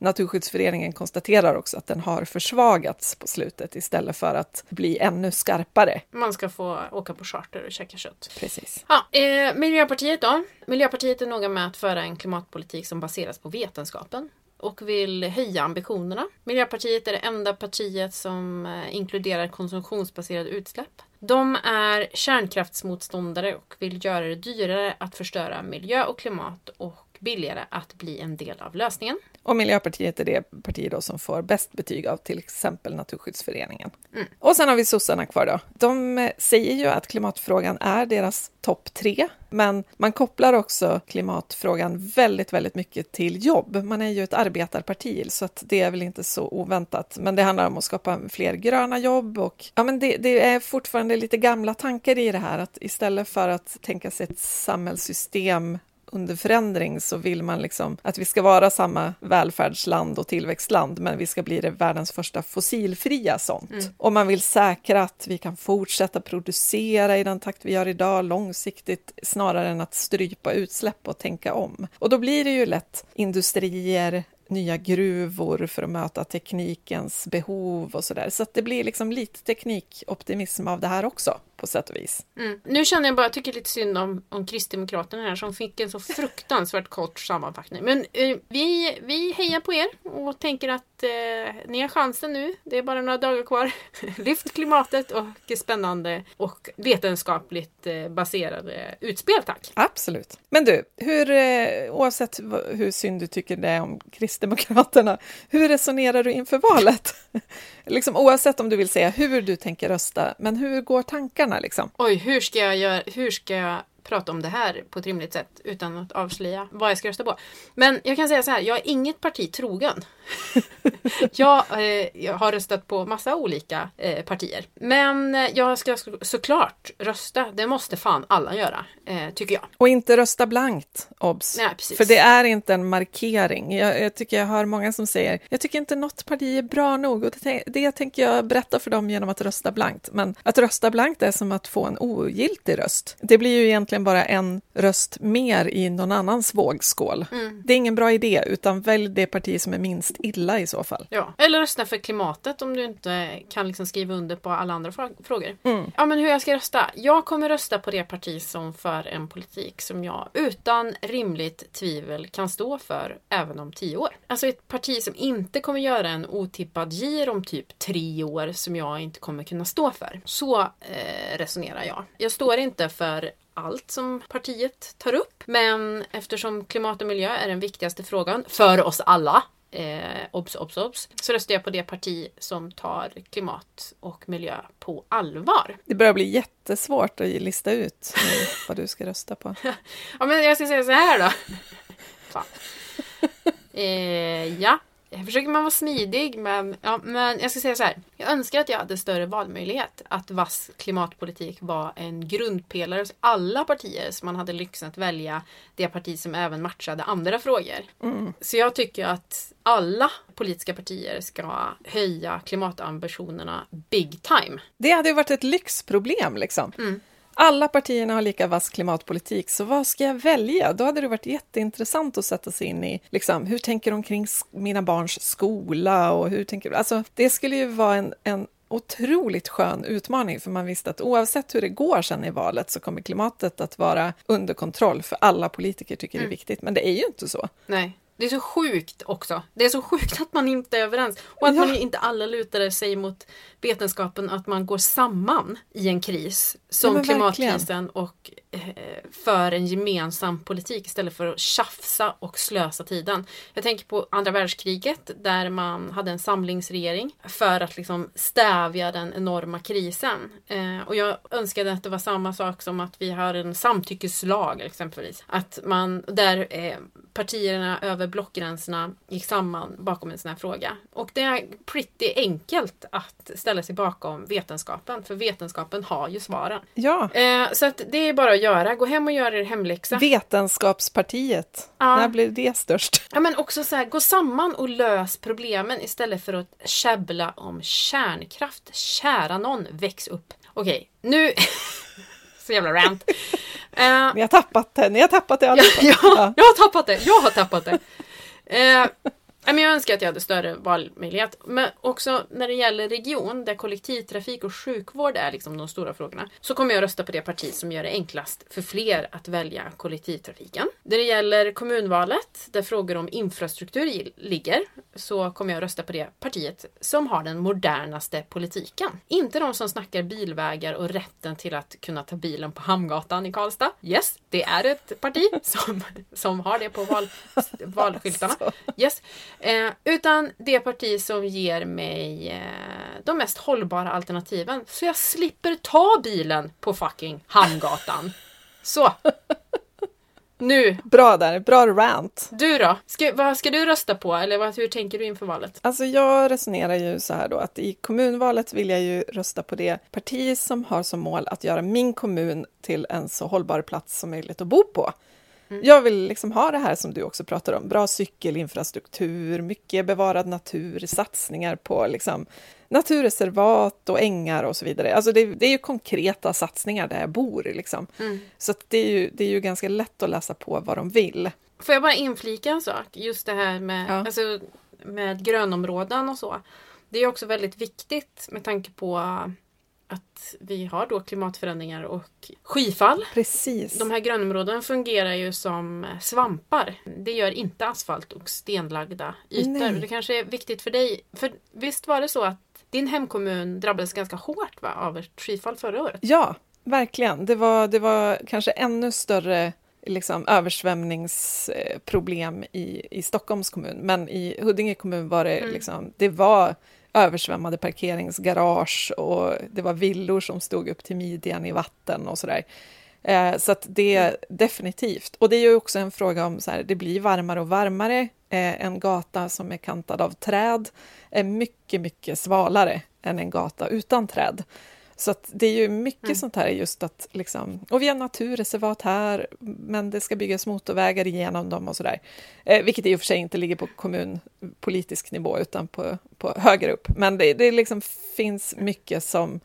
Naturskyddsföreningen konstaterar också att den har försvagats på slutet istället för att bli ännu skarpare. Man ska få åka på charter och käka kött. Precis. Ja, eh, Miljöpartiet då? Miljöpartiet är noga med att föra en klimatpolitik som baseras på vetenskapen och vill höja ambitionerna. Miljöpartiet är det enda partiet som eh, inkluderar konsumtionsbaserade utsläpp. De är kärnkraftsmotståndare och vill göra det dyrare att förstöra miljö och klimat och billigare att bli en del av lösningen. Och Miljöpartiet är det parti då som får bäst betyg av till exempel Naturskyddsföreningen. Mm. Och sen har vi sossarna kvar då. De eh, säger ju att klimatfrågan är deras topp tre, men man kopplar också klimatfrågan väldigt, väldigt mycket till jobb. Man är ju ett arbetarparti, så att det är väl inte så oväntat. Men det handlar om att skapa fler gröna jobb och ja, men det, det är fortfarande lite gamla tankar i det här, att istället för att tänka sig ett samhällssystem under förändring så vill man liksom att vi ska vara samma välfärdsland och tillväxtland, men vi ska bli det världens första fossilfria sånt. Mm. Och man vill säkra att vi kan fortsätta producera i den takt vi gör idag långsiktigt, snarare än att strypa utsläpp och tänka om. Och då blir det ju lätt industrier, nya gruvor för att möta teknikens behov och så där. Så att det blir liksom lite teknikoptimism av det här också på sätt och vis. Mm. Nu känner jag bara, jag tycker lite synd om, om Kristdemokraterna här som fick en så fruktansvärt kort sammanfattning. Men eh, vi, vi hejar på er och tänker att eh, ni har chansen nu. Det är bara några dagar kvar. Lyft klimatet och spännande och vetenskapligt eh, baserade utspel, tack. Absolut. Men du, hur, eh, oavsett hur synd du tycker det är om Kristdemokraterna, hur resonerar du inför valet? liksom, oavsett om du vill säga hur du tänker rösta, men hur går tankarna? Liksom? Oj, hur ska jag, göra, hur ska jag prata om det här på ett rimligt sätt utan att avslöja vad jag ska rösta på. Men jag kan säga så här, jag är inget parti trogen. jag, eh, jag, har röstat på massa olika eh, partier. Men jag ska så, såklart rösta, det måste fan alla göra, eh, tycker jag. Och inte rösta blankt, obs! Nej, precis. För det är inte en markering. Jag, jag, tycker jag hör många som säger, jag tycker inte något parti är bra nog och det, det tänker jag berätta för dem genom att rösta blankt. Men att rösta blankt är som att få en ogiltig röst. Det blir ju egentligen bara en röst mer i någon annans vågskål. Mm. Det är ingen bra idé, utan välj det parti som är minst illa i så fall. Ja, eller rösta för klimatet om du inte kan liksom skriva under på alla andra frågor. Mm. Ja, men hur jag ska rösta? Jag kommer rösta på det parti som för en politik som jag utan rimligt tvivel kan stå för även om tio år. Alltså ett parti som inte kommer göra en otippad gir om typ tre år som jag inte kommer kunna stå för. Så eh, resonerar jag. Jag står inte för allt som partiet tar upp. Men eftersom klimat och miljö är den viktigaste frågan för oss alla eh, obs, obs, obs, så röstar jag på det parti som tar klimat och miljö på allvar. Det börjar bli jättesvårt att lista ut vad du ska rösta på. ja, men jag ska säga så här då. Eh, ja, här försöker man vara smidig men, ja, men jag ska säga så här. Jag önskar att jag hade större valmöjlighet. Att vass klimatpolitik var en grundpelare hos alla partier så man hade lyxen att välja det parti som även matchade andra frågor. Mm. Så jag tycker att alla politiska partier ska höja klimatambitionerna big time. Det hade ju varit ett lyxproblem liksom. Mm. Alla partierna har lika vass klimatpolitik, så vad ska jag välja? Då hade det varit jätteintressant att sätta sig in i, liksom, hur tänker de kring mina barns skola och hur tänker... Alltså, det skulle ju vara en, en otroligt skön utmaning, för man visste att oavsett hur det går sen i valet så kommer klimatet att vara under kontroll, för alla politiker tycker mm. det är mm. viktigt, men det är ju inte så. Nej. Det är så sjukt också. Det är så sjukt att man inte är överens. Och att ja. man inte alla lutar sig mot vetenskapen att man går samman i en kris som ja, klimatkrisen och eh, för en gemensam politik istället för att tjafsa och slösa tiden. Jag tänker på andra världskriget där man hade en samlingsregering för att liksom stävja den enorma krisen. Eh, och jag önskade att det var samma sak som att vi har en samtyckeslag exempelvis. Att man där eh, partierna över blockgränserna gick samman bakom en sån här fråga. Och det är pretty enkelt att ställa sig bakom vetenskapen, för vetenskapen har ju svaren. Ja. Eh, så att det är bara göra. Gå hem och gör er hemläxa. Vetenskapspartiet, ja. när blir det störst? Ja, men också så här, gå samman och lös problemen istället för att käbbla om kärnkraft. Kära någon, väx upp. Okej, nu... så jävla rant. Uh, ni har tappat det, ni har tappat det allihopa. Ja, ja, jag har tappat det, jag har tappat det. Uh, men jag önskar att jag hade större valmöjlighet. Men också när det gäller region, där kollektivtrafik och sjukvård är liksom de stora frågorna, så kommer jag rösta på det parti som gör det enklast för fler att välja kollektivtrafiken. När det gäller kommunvalet, där frågor om infrastruktur ligger, så kommer jag rösta på det partiet som har den modernaste politiken. Inte de som snackar bilvägar och rätten till att kunna ta bilen på Hamngatan i Karlstad. Yes, det är ett parti som, som har det på val, valskyltarna. Yes. Eh, utan det parti som ger mig eh, de mest hållbara alternativen. Så jag slipper ta bilen på fucking Hamngatan. Så. Nu! Bra där, bra rant. Du då? Ska, vad ska du rösta på? Eller vad, hur tänker du inför valet? Alltså jag resonerar ju så här då att i kommunvalet vill jag ju rösta på det parti som har som mål att göra min kommun till en så hållbar plats som möjligt att bo på. Mm. Jag vill liksom ha det här som du också pratar om, bra cykelinfrastruktur, mycket bevarad natur, satsningar på liksom naturreservat och ängar och så vidare. Alltså det, det är ju konkreta satsningar där jag bor. Liksom. Mm. Så det är, ju, det är ju ganska lätt att läsa på vad de vill. Får jag bara inflika en sak? Just det här med, ja. alltså, med grönområden och så. Det är också väldigt viktigt med tanke på att vi har då klimatförändringar och skyfall. Precis. De här grönområdena fungerar ju som svampar. Det gör inte asfalt och stenlagda ytor. Nej. Det kanske är viktigt för dig. För visst var det så att din hemkommun drabbades ganska hårt va, av ett skyfall förra året? Ja, verkligen. Det var, det var kanske ännu större liksom, översvämningsproblem i, i Stockholms kommun, men i Huddinge kommun var det, mm. liksom, det var översvämmade parkeringsgarage och det var villor som stod upp till midjan i vatten och sådär. Eh, så att det är definitivt. Och det är ju också en fråga om så här, det blir varmare och varmare. Eh, en gata som är kantad av träd är mycket, mycket svalare än en gata utan träd. Så det är ju mycket mm. sånt här just att liksom, och vi har naturreservat här, men det ska byggas motorvägar igenom dem och sådär. Eh, vilket i och för sig inte ligger på kommunpolitisk nivå utan på, på högre upp. Men det, det liksom finns mycket som,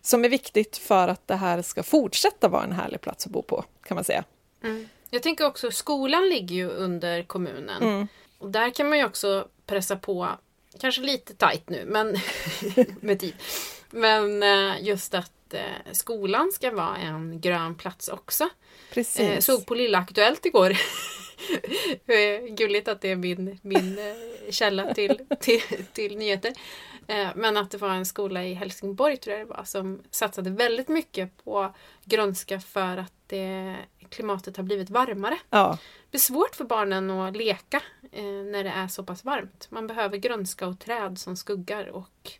som är viktigt för att det här ska fortsätta vara en härlig plats att bo på, kan man säga. Mm. Jag tänker också, skolan ligger ju under kommunen. Mm. Och där kan man ju också pressa på, kanske lite tajt nu, men med tid. Men eh, just att eh, skolan ska vara en grön plats också. Precis. Eh, såg på Lilla Aktuellt igår. Gulligt att det är min, min källa till, till, till nyheter. Men att det var en skola i Helsingborg tror jag det var som satsade väldigt mycket på grönska för att det, klimatet har blivit varmare. Ja. Det är svårt för barnen att leka när det är så pass varmt. Man behöver grönska och träd som skuggar och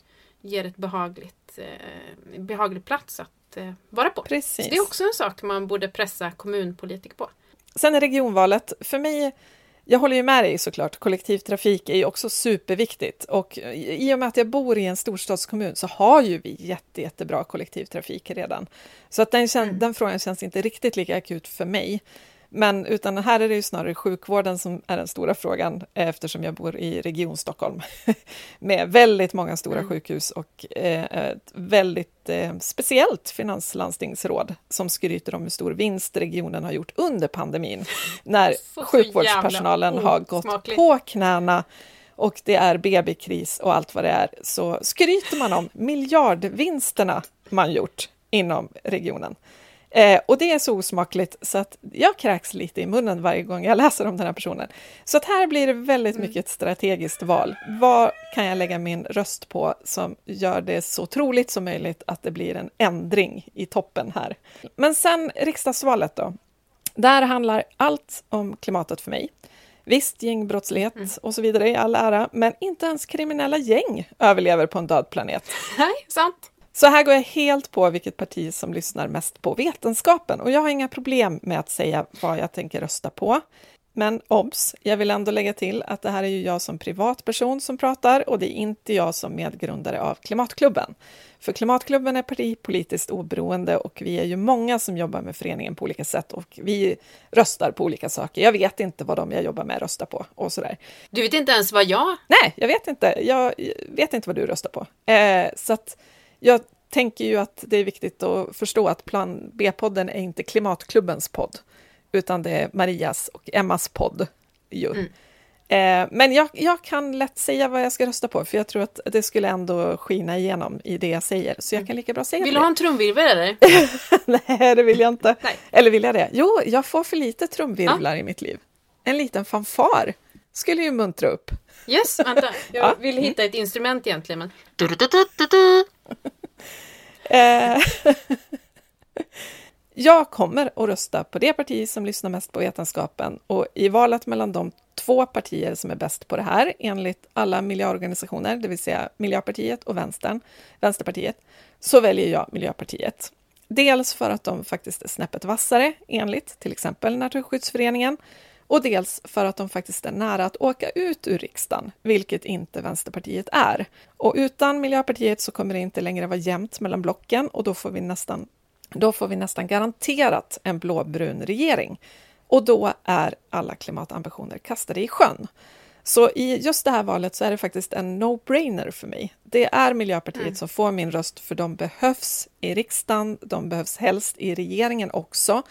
ger ett behagligt, eh, behaglig plats att eh, vara på. Precis. Så det är också en sak man borde pressa kommunpolitiker på. Sen är regionvalet, för mig jag håller ju med dig såklart, kollektivtrafik är ju också superviktigt och i och med att jag bor i en storstadskommun så har ju vi jätte, jättebra kollektivtrafik redan. Så att den, mm. den frågan känns inte riktigt lika akut för mig. Men utan här är det ju snarare sjukvården som är den stora frågan eftersom jag bor i Region Stockholm med väldigt många stora mm. sjukhus och eh, ett väldigt eh, speciellt finanslandstingsråd som skryter om hur stor vinst regionen har gjort under pandemin när sjukvårdspersonalen har gått på knäna och det är BB-kris och allt vad det är, så skryter man om miljardvinsterna man gjort inom regionen. Eh, och det är så osmakligt så att jag kräks lite i munnen varje gång jag läser om den här personen. Så att här blir det väldigt mm. mycket ett strategiskt val. Vad kan jag lägga min röst på som gör det så troligt som möjligt att det blir en ändring i toppen här? Men sen riksdagsvalet då. Där handlar allt om klimatet för mig. Visst, gängbrottslighet mm. och så vidare i all ära, men inte ens kriminella gäng överlever på en död planet. Nej, sant. Så här går jag helt på vilket parti som lyssnar mest på vetenskapen och jag har inga problem med att säga vad jag tänker rösta på. Men obs, jag vill ändå lägga till att det här är ju jag som privatperson som pratar och det är inte jag som medgrundare av Klimatklubben. För Klimatklubben är partipolitiskt oberoende och vi är ju många som jobbar med föreningen på olika sätt och vi röstar på olika saker. Jag vet inte vad de jag jobbar med röstar på och sådär. Du vet inte ens vad jag... Nej, jag vet inte. Jag vet inte vad du röstar på. Eh, så att jag tänker ju att det är viktigt att förstå att Plan B-podden är inte Klimatklubbens podd, utan det är Marias och Emmas podd. Ju. Mm. Eh, men jag, jag, kan lätt säga vad jag ska rösta på, för jag tror att det skulle ändå skina igenom i det jag säger. Så jag kan lika bra säga Vill det. du ha en trumvirvel eller? Nej, det vill jag inte. Nej. Eller vill jag det? Jo, jag får för lite trumvirvlar i mitt liv. En liten fanfar skulle ju muntra upp. Yes, vänta. Jag Ja. vill hitta ett instrument egentligen. Men... Eh, jag kommer att rösta på det parti som lyssnar mest på vetenskapen och i valet mellan de två partier som är bäst på det här enligt alla miljöorganisationer, det vill säga Miljöpartiet och Vänstern, Vänsterpartiet, så väljer jag Miljöpartiet. Dels för att de faktiskt är snäppet vassare enligt till exempel Naturskyddsföreningen och dels för att de faktiskt är nära att åka ut ur riksdagen, vilket inte Vänsterpartiet är. Och utan Miljöpartiet så kommer det inte längre vara jämnt mellan blocken och då får vi nästan, då får vi nästan garanterat en blåbrun regering. Och då är alla klimatambitioner kastade i sjön. Så i just det här valet så är det faktiskt en no-brainer för mig. Det är Miljöpartiet som får min röst för de behövs i riksdagen, de behövs helst i regeringen också.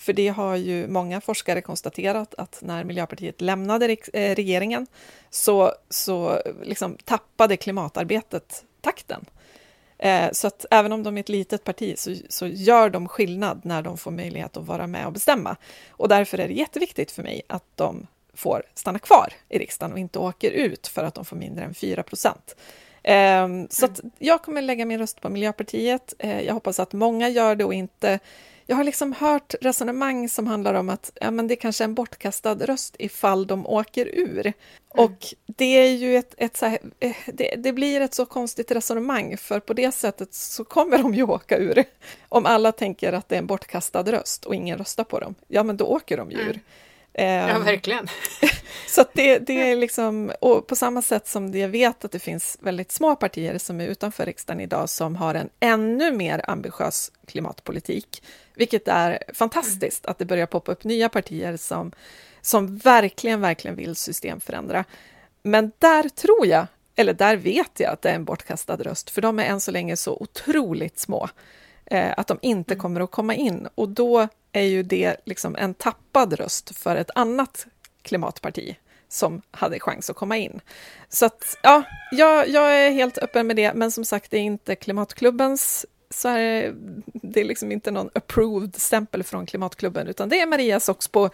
För det har ju många forskare konstaterat att när Miljöpartiet lämnade eh, regeringen så, så liksom tappade klimatarbetet takten. Eh, så att även om de är ett litet parti så, så gör de skillnad när de får möjlighet att vara med och bestämma. Och därför är det jätteviktigt för mig att de får stanna kvar i riksdagen och inte åker ut för att de får mindre än 4 procent. Ehm, Så att jag kommer lägga min röst på Miljöpartiet. Eh, Jag hoppas att många gör det och inte jag har liksom hört resonemang som handlar om att ja, men det kanske är en bortkastad röst ifall de åker ur. Och det är ju ett, ett så här, eh, det, det blir ett så konstigt resonemang, för på det sättet så kommer de ju åka ur. Om alla tänker att det är en bortkastad röst och ingen röstar på dem, ja men då åker de ju ur. Ja, Ehm, verkligen. så det, det är liksom, och på samma sätt som jag vet att det finns väldigt små partier som är utanför riksdagen idag som har en ännu mer ambitiös klimatpolitik, vilket är fantastiskt att det börjar poppa upp nya partier som, som verkligen, verkligen vill systemförändra. Men där tror jag, eller där vet jag att det är en bortkastad röst, för de är än så länge så otroligt små eh, att de inte kommer att komma in. Och då är ju det liksom en tappad röst för ett annat klimatparti som hade chans att komma in. Så att, ja, jag, jag är helt öppen med det, men som sagt, det är inte Klimatklubbens så är det, det är liksom inte någon approved stämpel från Klimatklubben, utan det är Maria Soxbo,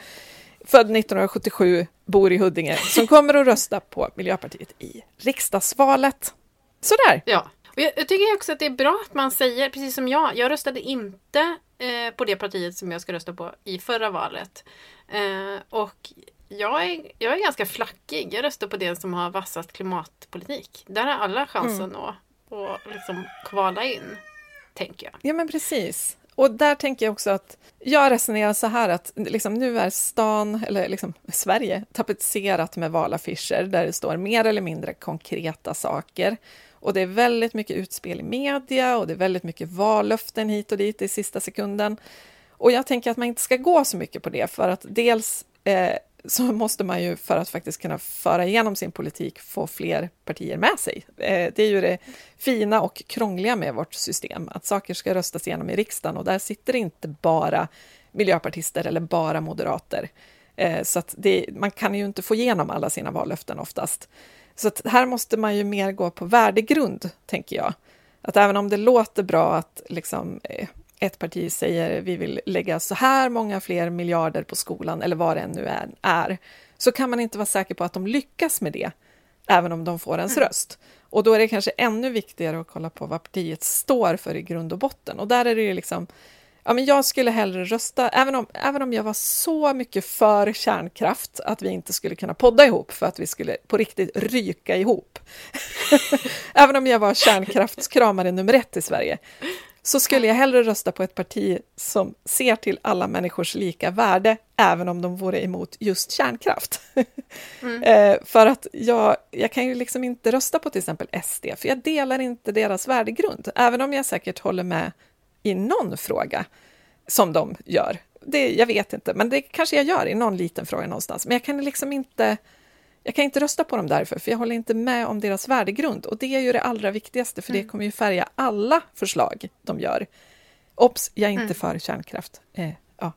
född 1977, bor i Huddinge, som kommer att rösta på Miljöpartiet i riksdagsvalet. Sådär! Ja. Och jag, jag tycker också att det är bra att man säger, precis som jag, jag röstade inte eh, på det partiet som jag ska rösta på i förra valet. Eh, och jag är, jag är ganska flackig. Jag röstar på det som har vassast klimatpolitik. Där har alla chansen att, att liksom kvala in, tänker jag. Ja, men precis. Och där tänker jag också att jag resonerar så här att liksom, nu är stan, eller liksom Sverige, tapetserat med valaffischer där det står mer eller mindre konkreta saker. Och det är väldigt mycket utspel i media och det är väldigt mycket vallöften hit och dit i sista sekunden. Och jag tänker att man inte ska gå så mycket på det, för att dels eh, så måste man ju för att faktiskt kunna föra igenom sin politik få fler partier med sig. Eh, det är ju det fina och krångliga med vårt system, att saker ska röstas igenom i riksdagen och där sitter inte bara miljöpartister eller bara moderater. Eh, så att det, man kan ju inte få igenom alla sina vallöften oftast. Så här måste man ju mer gå på värdegrund, tänker jag. Att även om det låter bra att liksom, eh, ett parti säger vi vill lägga så här många fler miljarder på skolan, eller vad det än nu är, är så kan man inte vara säker på att de lyckas med det, även om de får ens röst. Och då är det kanske ännu viktigare att kolla på vad partiet står för i grund och botten. Och där är det ju liksom, ja men jag skulle hellre rösta, även om, även om jag var så mycket för kärnkraft att vi inte skulle kunna podda ihop för att vi skulle på riktigt ryka ihop. även om jag var kärnkraftskramare nummer ett i Sverige, så skulle jag hellre rösta på ett parti som ser till alla människors lika värde, även om de vore emot just kärnkraft. Eh, för att jag, jag kan ju liksom inte rösta på till exempel SD, för jag delar inte deras värdegrund, även om jag säkert håller med i någon fråga som de gör. Det, jag vet inte, men det kanske jag gör i någon liten fråga någonstans. Men jag kan liksom inte, jag kan inte rösta på dem därför, för jag håller inte med om deras värdegrund. Och det är ju det allra viktigaste, för det kommer ju färga alla förslag de gör. Ops, jag är inte för kärnkraft. Eh, ja.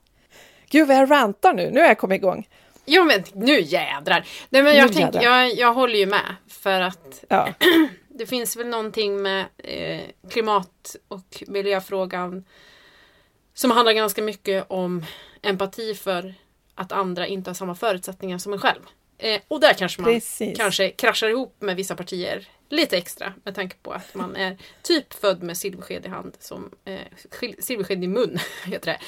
Gud vad jag rantar nu, nu har jag kommit igång. Ja men nu jädrar! Nej men jag, Nu tänk, jag, jag håller ju med. För att Ja, det finns väl någonting med eh, klimat och miljöfrågan som handlar ganska mycket om empati för att andra inte har samma förutsättningar som en själv. Eh, och där kanske man Precis. kanske kraschar ihop med vissa partier lite extra med tanke på att man är typ född med silversked i hand, som eh, silversked i mun, heter det.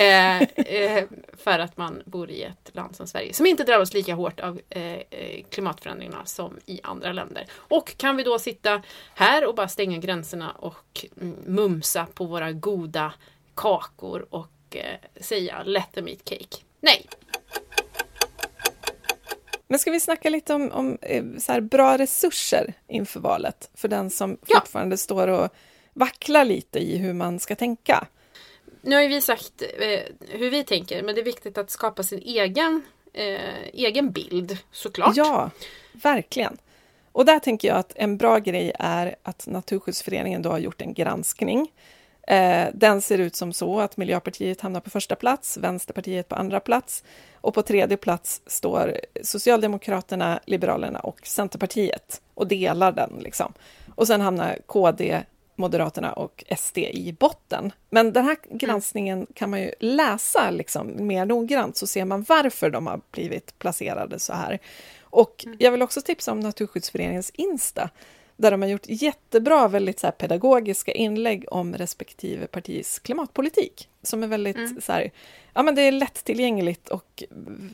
Eh, eh, för att man bor i ett land som Sverige som inte drabbas lika hårt av eh, eh, klimatförändringarna som i andra länder. Och kan vi då sitta här och bara stänga gränserna och mm, mumsa på våra goda kakor och eh, säga let them eat cake? Nej, men ska vi snacka lite om, om eh, så här, bra resurser inför valet för den som Ja. fortfarande står och vacklar lite i hur man ska tänka? Nu har ju vi sagt eh, hur vi tänker, men det är viktigt att skapa sin egen, eh, egen bild såklart. Ja, verkligen. Och där tänker jag att en bra grej är att Naturskyddsföreningen då har gjort en granskning. Eh, den ser ut som så att Miljöpartiet hamnar på första plats, Vänsterpartiet på andra plats och på tredje plats står Socialdemokraterna, Liberalerna och Centerpartiet och delar den. Liksom. Och sen hamnar KD, Moderaterna och SD i botten. Men den här granskningen kan man ju läsa liksom mer noggrant så ser man varför de har blivit placerade så här. Och jag vill också tipsa om Naturskyddsföreningens Insta där de har gjort jättebra, väldigt så pedagogiska inlägg om respektive partis klimatpolitik. Som är väldigt så här, ja men det är lättillgängligt och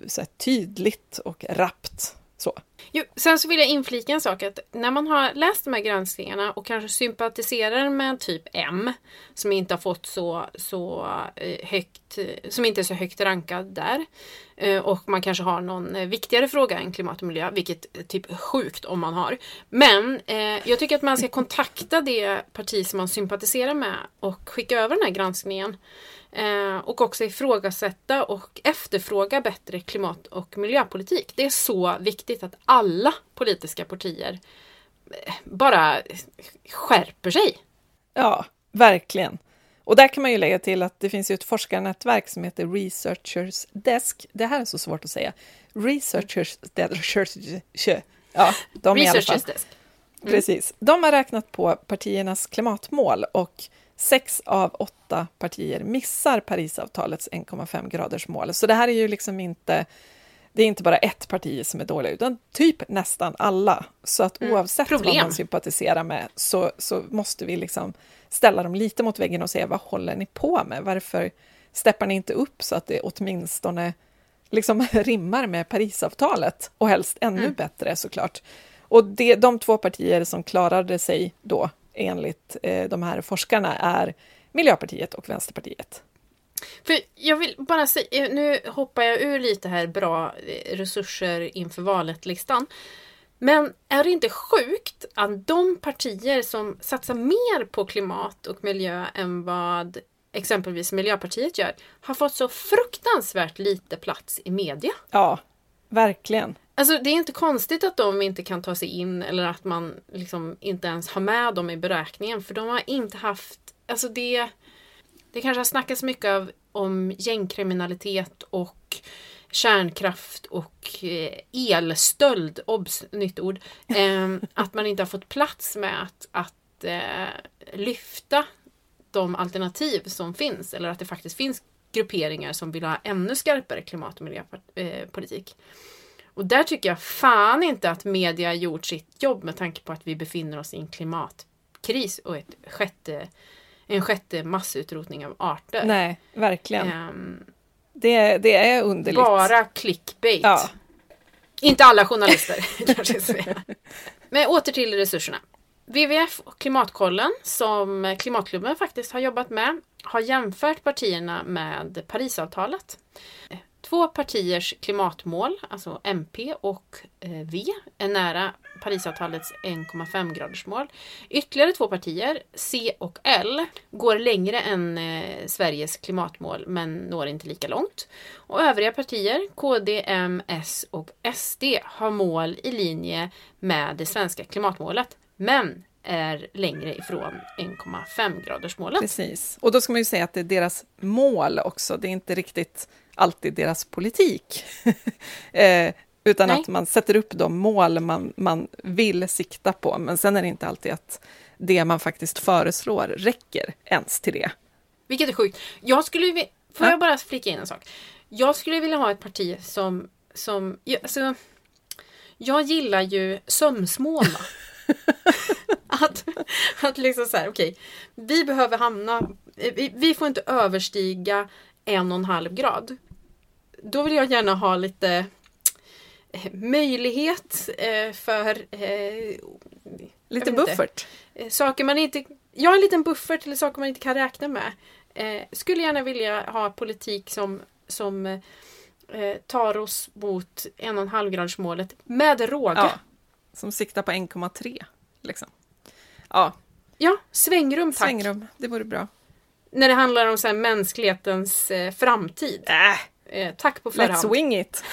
så tydligt och rappt. Så. Jo, sen så vill jag inflika en sak att när man har läst de här granskningarna och kanske sympatiserar med typ M som inte har fått så, så eh, högt, som inte är så högt rankad där eh, och man kanske har någon eh, viktigare fråga än klimat och miljö, vilket är typ sjukt om man har. Men eh, jag tycker att man ska kontakta det parti som man sympatiserar med och skicka över den här granskningen. Eh, och också ifrågasätta och efterfråga bättre klimat och miljöpolitik. Det är så viktigt att alla politiska partier eh, bara skärper sig. Ja, verkligen. Och där kan man ju lägga till att det finns ju ett forskarnätverk som heter Researchers Desk. Det här är så svårt att säga. Researchers Desk. Ja, de. Researchers Desk. Precis. De har räknat på partiernas klimatmål och sex av åtta partier missar Parisavtalets 1,5 graders mål. Så det här är ju liksom inte det är inte bara ett parti som är dåliga, utan typ nästan alla. Så att oavsett vad Problem. man sympatiserar med så, så måste vi liksom ställa dem lite mot väggen och säga vad håller ni på med? Varför steppar ni inte upp så att det åtminstone liksom rimmar med Parisavtalet? Och helst ännu bättre såklart. Och det, de två partier som klarade sig då enligt eh, de här forskarna är Miljöpartiet och Vänsterpartiet. För jag vill bara säga, nu hoppar jag ur lite här bra eh, resurser inför valet-listan. Men är det inte sjukt att de partier som satsar mer på klimat och miljö än vad exempelvis Miljöpartiet gör har fått så fruktansvärt lite plats i media? Ja, verkligen. Alltså det är inte konstigt att de inte kan ta sig in eller att man liksom inte ens har med dem i beräkningen för de har inte haft, alltså det det kanske har snackats mycket av, om gängkriminalitet och kärnkraft och eh, elstöld, obs, nytt ord. Eh, att man inte har fått plats med att, att eh, lyfta de alternativ som finns eller att det faktiskt finns grupperingar som vill ha ännu skarpare klimat och miljöpolitik. Och där tycker jag fan inte att media har gjort sitt jobb med tanke på att vi befinner oss i en klimatkris och ett sjätte, en sjätte massutrotning av arter. Nej, verkligen. Ehm, Det, det är underligt. bara clickbait. Ja. Inte alla journalister kanske jag säga. Men åter till resurserna. WWF och Klimatkollen, som Klimatklubben faktiskt har jobbat med, har jämfört partierna med Parisavtalet. Två partiers klimatmål, alltså MP och eh, V, är nära Parisavtalets 1,5-gradersmål. Ytterligare två partier, C och L, går längre än eh, Sveriges klimatmål men når inte lika långt. Och övriga partier, KD, M, S och SD, har mål i linje med det svenska klimatmålet, men är längre ifrån 1,5-gradersmålet. Precis. Och då ska man ju säga att det är deras mål också. Det är inte riktigt alltid deras politik. eh, utan Nej. att man sätter upp de mål man, man vill sikta på, men sen är det inte alltid att det man faktiskt föreslår räcker ens till det. Vilket är sjukt. Jag skulle Får Ja. jag bara flika in en sak? Jag skulle vilja ha ett parti som... som alltså, jag gillar ju sömsmåla. att, att liksom så här, okej. vi behöver hamna... Vi, vi får inte överstiga en och en halv grad. Då vill jag gärna ha lite eh, möjlighet eh, för eh, Lite inte. buffert. Saker man inte... Jag har en liten buffert eller saker man inte kan räkna med. Skulle gärna vilja ha politik som, som tar oss mot en och en halv gradsmålet med råge. Ja, Ja. som siktar på 1,3. Liksom. Ja, svängrum tack. svängrum, det vore bra. När det handlar om så här, mänsklighetens eh, framtid. Äh, Eh, tack på let's förhand. wing it!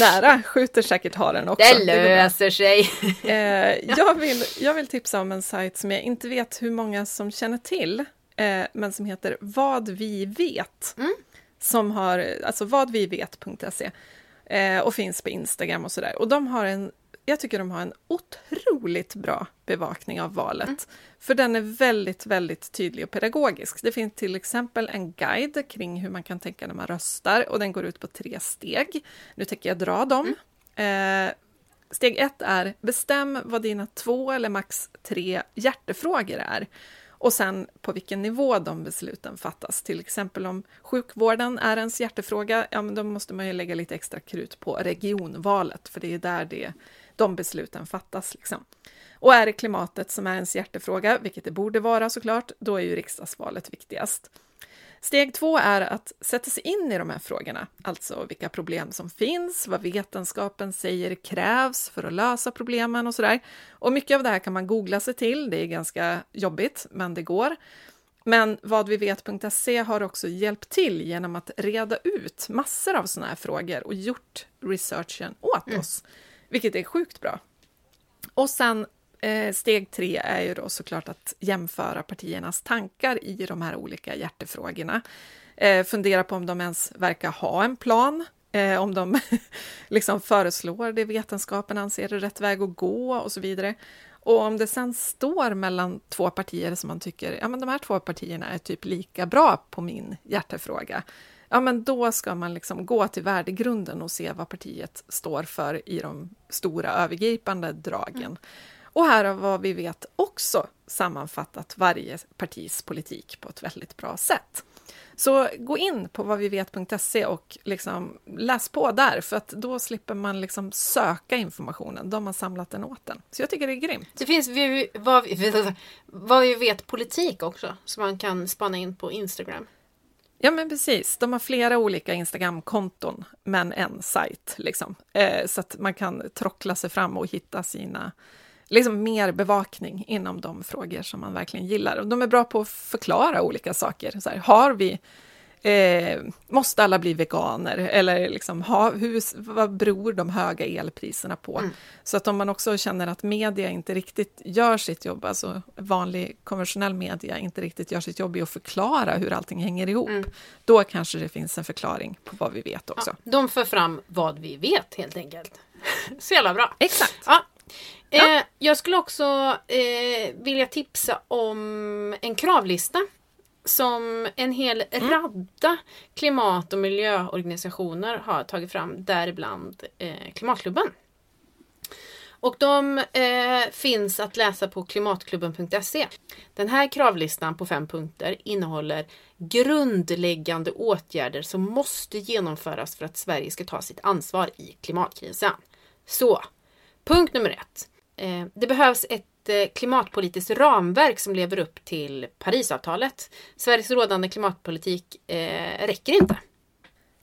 Nära skjuter säkert haren också. Det löser sig. Eh, jag, vill, jag vill tipsa om en sajt som jag inte vet hur många som känner till, eh, men som heter Vad vi vet. Mm. Som har, alltså vadvivet.se eh, och finns på Instagram och sådär. Och de har en, jag tycker de har en otroligt bra bevakning av valet. Mm. För den är väldigt, väldigt tydlig och pedagogisk. Det finns till exempel en guide kring hur man kan tänka när man röstar och den går ut på tre steg. Nu tänker jag dra dem. Mm. Eh, Steg ett är bestäm vad dina två eller max tre hjärtefrågor är och sen på vilken nivå de besluten fattas. Till exempel om sjukvården är ens hjärtefråga, ja men då måste man ju lägga lite extra krut på regionvalet, för det är där det, de besluten fattas. Liksom. Och är det klimatet som är ens hjärtefråga, vilket det borde vara såklart, då är ju riksdagsvalet viktigast. Steg två är att sätta sig in i de här frågorna, alltså vilka problem som finns, vad vetenskapen säger krävs för att lösa problemen och sådär. Och mycket av det här kan man googla sig till, det är ganska jobbigt, men det går. Men vadvivet.se har också hjälpt till genom att reda ut massor av sådana här frågor och gjort researchen åt oss, vilket är sjukt bra. Och sen eh, steg tre är ju då såklart att jämföra partiernas tankar i de här olika hjärtefrågorna. Eh, fundera på om de ens verkar ha en plan, eh, om de liksom föreslår det vetenskapen anser är rätt väg att gå och så vidare. Och om det sen står mellan två partier som man tycker, ja men de här två partierna är typ lika bra på min hjärtefråga, ja men då ska man liksom gå till värdegrunden och se vad partiet står för i de stora övergripande dragen. Och här har vad vi vet också sammanfattat varje partis politik på ett väldigt bra sätt. Så gå in på vadvivet.se och liksom läs på där, för att då slipper man liksom söka informationen. De har samlat den åt den. Så jag tycker det är grymt. Det finns vad, vi, vad vi vet politik också, som man kan spana in på Instagram. Ja, men precis. De har flera olika Instagram-konton, men en sajt, liksom. Eh, så att man kan trockla sig fram och hitta sina, liksom mer bevakning inom de frågor som man verkligen gillar. Och de är bra på att förklara olika saker. Så här, har vi, eh, måste alla bli veganer? Eller liksom, ha, hur, vad beror de höga elpriserna på? Mm. Så att om man också känner att media inte riktigt gör sitt jobb, alltså vanlig konventionell media inte riktigt gör sitt jobb i att förklara hur allting hänger ihop, Mm. då kanske det finns en förklaring på vad vi vet också. Ja, de för fram vad vi vet helt enkelt. Så jävla bra. Exakt. Ja. Ja. Eh, jag skulle också eh, vilja tipsa om en kravlista som en hel Mm. radda klimat och miljöorganisationer har tagit fram, däribland eh, Klimatklubben. Och de eh, finns att läsa på klimatklubben.se. Den här kravlistan på fem punkter innehåller grundläggande åtgärder som måste genomföras för att Sverige ska ta sitt ansvar i klimatkrisen. Så, punkt nummer ett. Eh, det behövs ett ett eh, klimatpolitiskt ramverk som lever upp till Parisavtalet. Sveriges rådande klimatpolitik eh, räcker inte.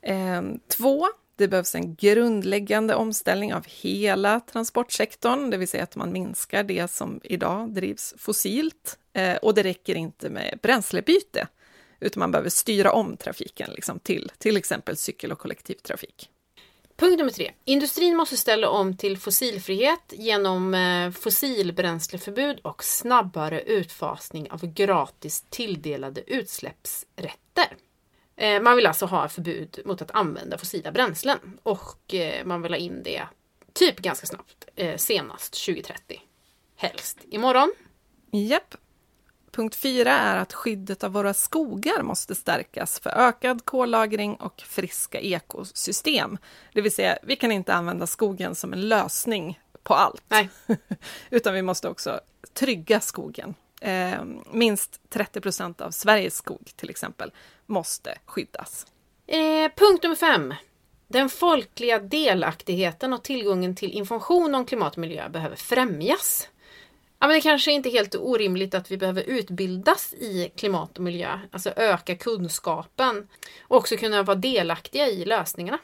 Eh, två, det behövs en grundläggande omställning av hela transportsektorn, det vill säga att man minskar det som idag drivs fossilt. Eh, och det räcker inte med bränslebyte, utan man behöver styra om trafiken liksom, till till exempel cykel och kollektivtrafik. Punkt nummer tre. Industrin måste ställa om till fossilfrihet genom eh, fossilbränsleförbud och snabbare utfasning av gratis tilldelade utsläppsrätter. Eh, man vill alltså ha förbud mot att använda fossila bränslen och eh, man vill ha in det typ ganska snabbt, senast 2030. Helst imorgon. Japp. Punkt fyra är att skyddet av våra skogar måste stärkas för ökad kollagring och friska ekosystem. Det vill säga, vi kan inte använda skogen som en lösning på allt. Nej. Utan vi måste också trygga skogen. Eh, minst 30 procent av Sveriges skog till exempel måste skyddas. Eh, punkt nummer fem. Den folkliga delaktigheten och tillgången till information om klimat och miljö behöver främjas. Ja, men det kanske inte är helt orimligt att vi behöver utbildas i klimat och miljö, alltså öka kunskapen och också kunna vara delaktiga i lösningarna.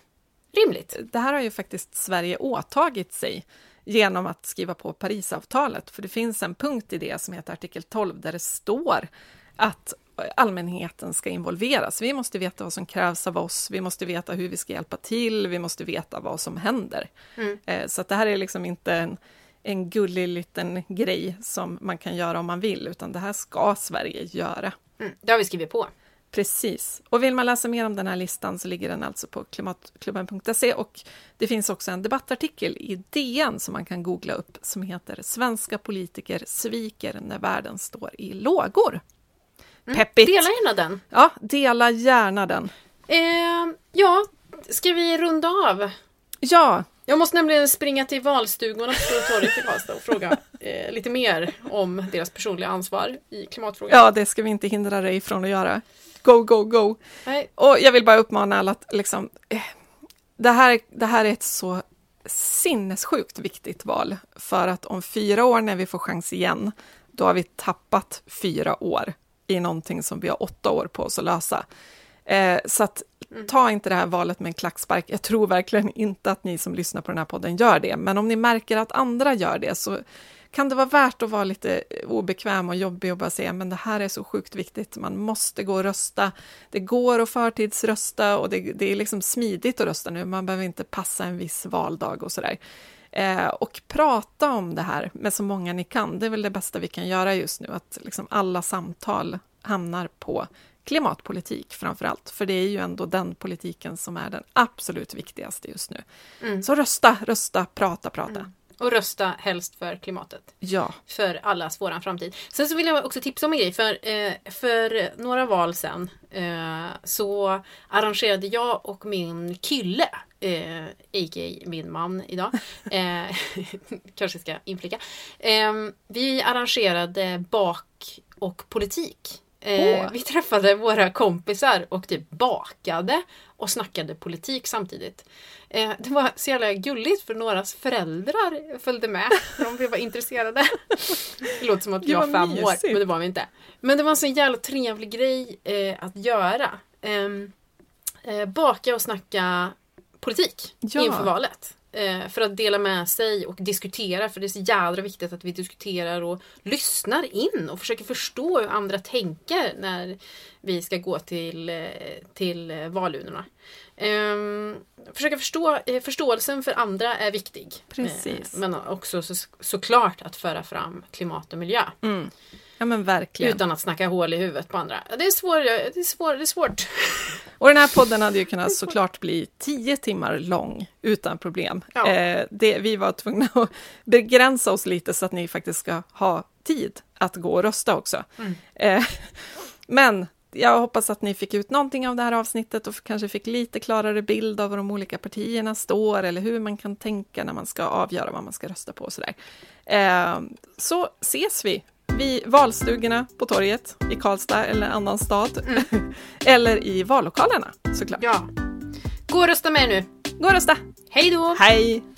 Rimligt. Det här har ju faktiskt Sverige åtagit sig genom att skriva på Parisavtalet, för det finns en punkt i det som heter artikel 12 där det står att allmänheten ska involveras. Vi måste veta vad som krävs av oss, vi måste veta hur vi ska hjälpa till, vi måste veta vad som händer. Mm. Eh, så det här är liksom inte en en gullig liten grej som man kan göra om man vill, utan det här ska Sverige göra. Mm, det har vi skrivit på. Precis. Och vill man läsa mer om den här listan så ligger den alltså på klimatklubben.se och det finns också en debattartikel i DN som man kan googla upp som heter Svenska politiker sviker när världen står i lågor. Mm, Peppigt! Dela gärna den! Ja, dela gärna den. Eh, ja, ska vi runda av? Ja, jag måste nämligen springa till valstugorna på Stora torget i Karlstad och fråga eh, lite mer om deras personliga ansvar i klimatfrågan. Ja, det ska vi inte hindra dig från att göra. Go, go, go! Nej. Och jag vill bara uppmana alla att liksom, eh, det, här, det här är ett så sinnessjukt viktigt val, för att om fyra år när vi får chans igen, då har vi tappat fyra år i någonting som vi har åtta år på oss att lösa. Eh, så att Mm. Ta inte det här valet med en klackspark. Jag tror verkligen inte att ni som lyssnar på den här podden gör det, men om ni märker att andra gör det så kan det vara värt att vara lite eh, obekväm och jobbig och bara säga men det här är så sjukt viktigt, man måste gå och rösta. Det går att förtidsrösta och det, det är liksom smidigt att rösta nu, man behöver inte passa en viss valdag och sådär. Eh, och prata om det här med så många ni kan, det är väl det bästa vi kan göra just nu, att liksom alla samtal hamnar på klimatpolitik framför allt, för det är ju ändå den politiken som är den absolut viktigaste just nu. Mm. Så rösta, rösta, prata, prata. Mm. Och rösta helst för klimatet. Ja. För allas våran framtid. Sen så vill jag också tipsa om en grej. För, eh, för några val sen eh, så arrangerade jag och min kille, eh, a.k.a. min man idag, eh, kanske ska inflika. Vi arrangerade bak och politik Eh, vi träffade våra kompisar och typ bakade och snackade politik samtidigt. Eh, det var så jävla gulligt för någras föräldrar följde med. För de var intresserade. Det låter som att vi var fem mysigt. år, men det var vi inte. Men det var en så jävla trevlig grej eh, att göra. Ehm, eh, baka och snacka politik ja. inför valet. Eh, för att dela med sig och diskutera. För det är så jädra viktigt att vi diskuterar och lyssnar in och försöker förstå hur andra tänker när vi ska gå till, eh, till valurnorna. Um, försöka förstå, eh, förståelsen för andra är viktig. Precis. men också så, såklart att föra fram klimat och miljö. Mm. Ja men verkligen. Utan att snacka hål i huvudet på andra. Det är, svår, det är, svår, det är svårt. Och den här podden hade ju kunnat såklart bli tio timmar lång utan problem. Ja. Eh, det, vi var tvungna att begränsa oss lite så att ni faktiskt ska ha tid att gå och rösta också. Mm. Eh, men jag hoppas att ni fick ut någonting av det här avsnittet och kanske fick lite klarare bild av var de olika partierna står eller hur man kan tänka när man ska avgöra vad man ska rösta på och sådär. Eh, så ses vi vid valstugorna på torget i Karlstad eller annan stad. Mm. eller i vallokalerna såklart. Ja. Gå och rösta med nu. Gå och rösta. Hej då! Hej!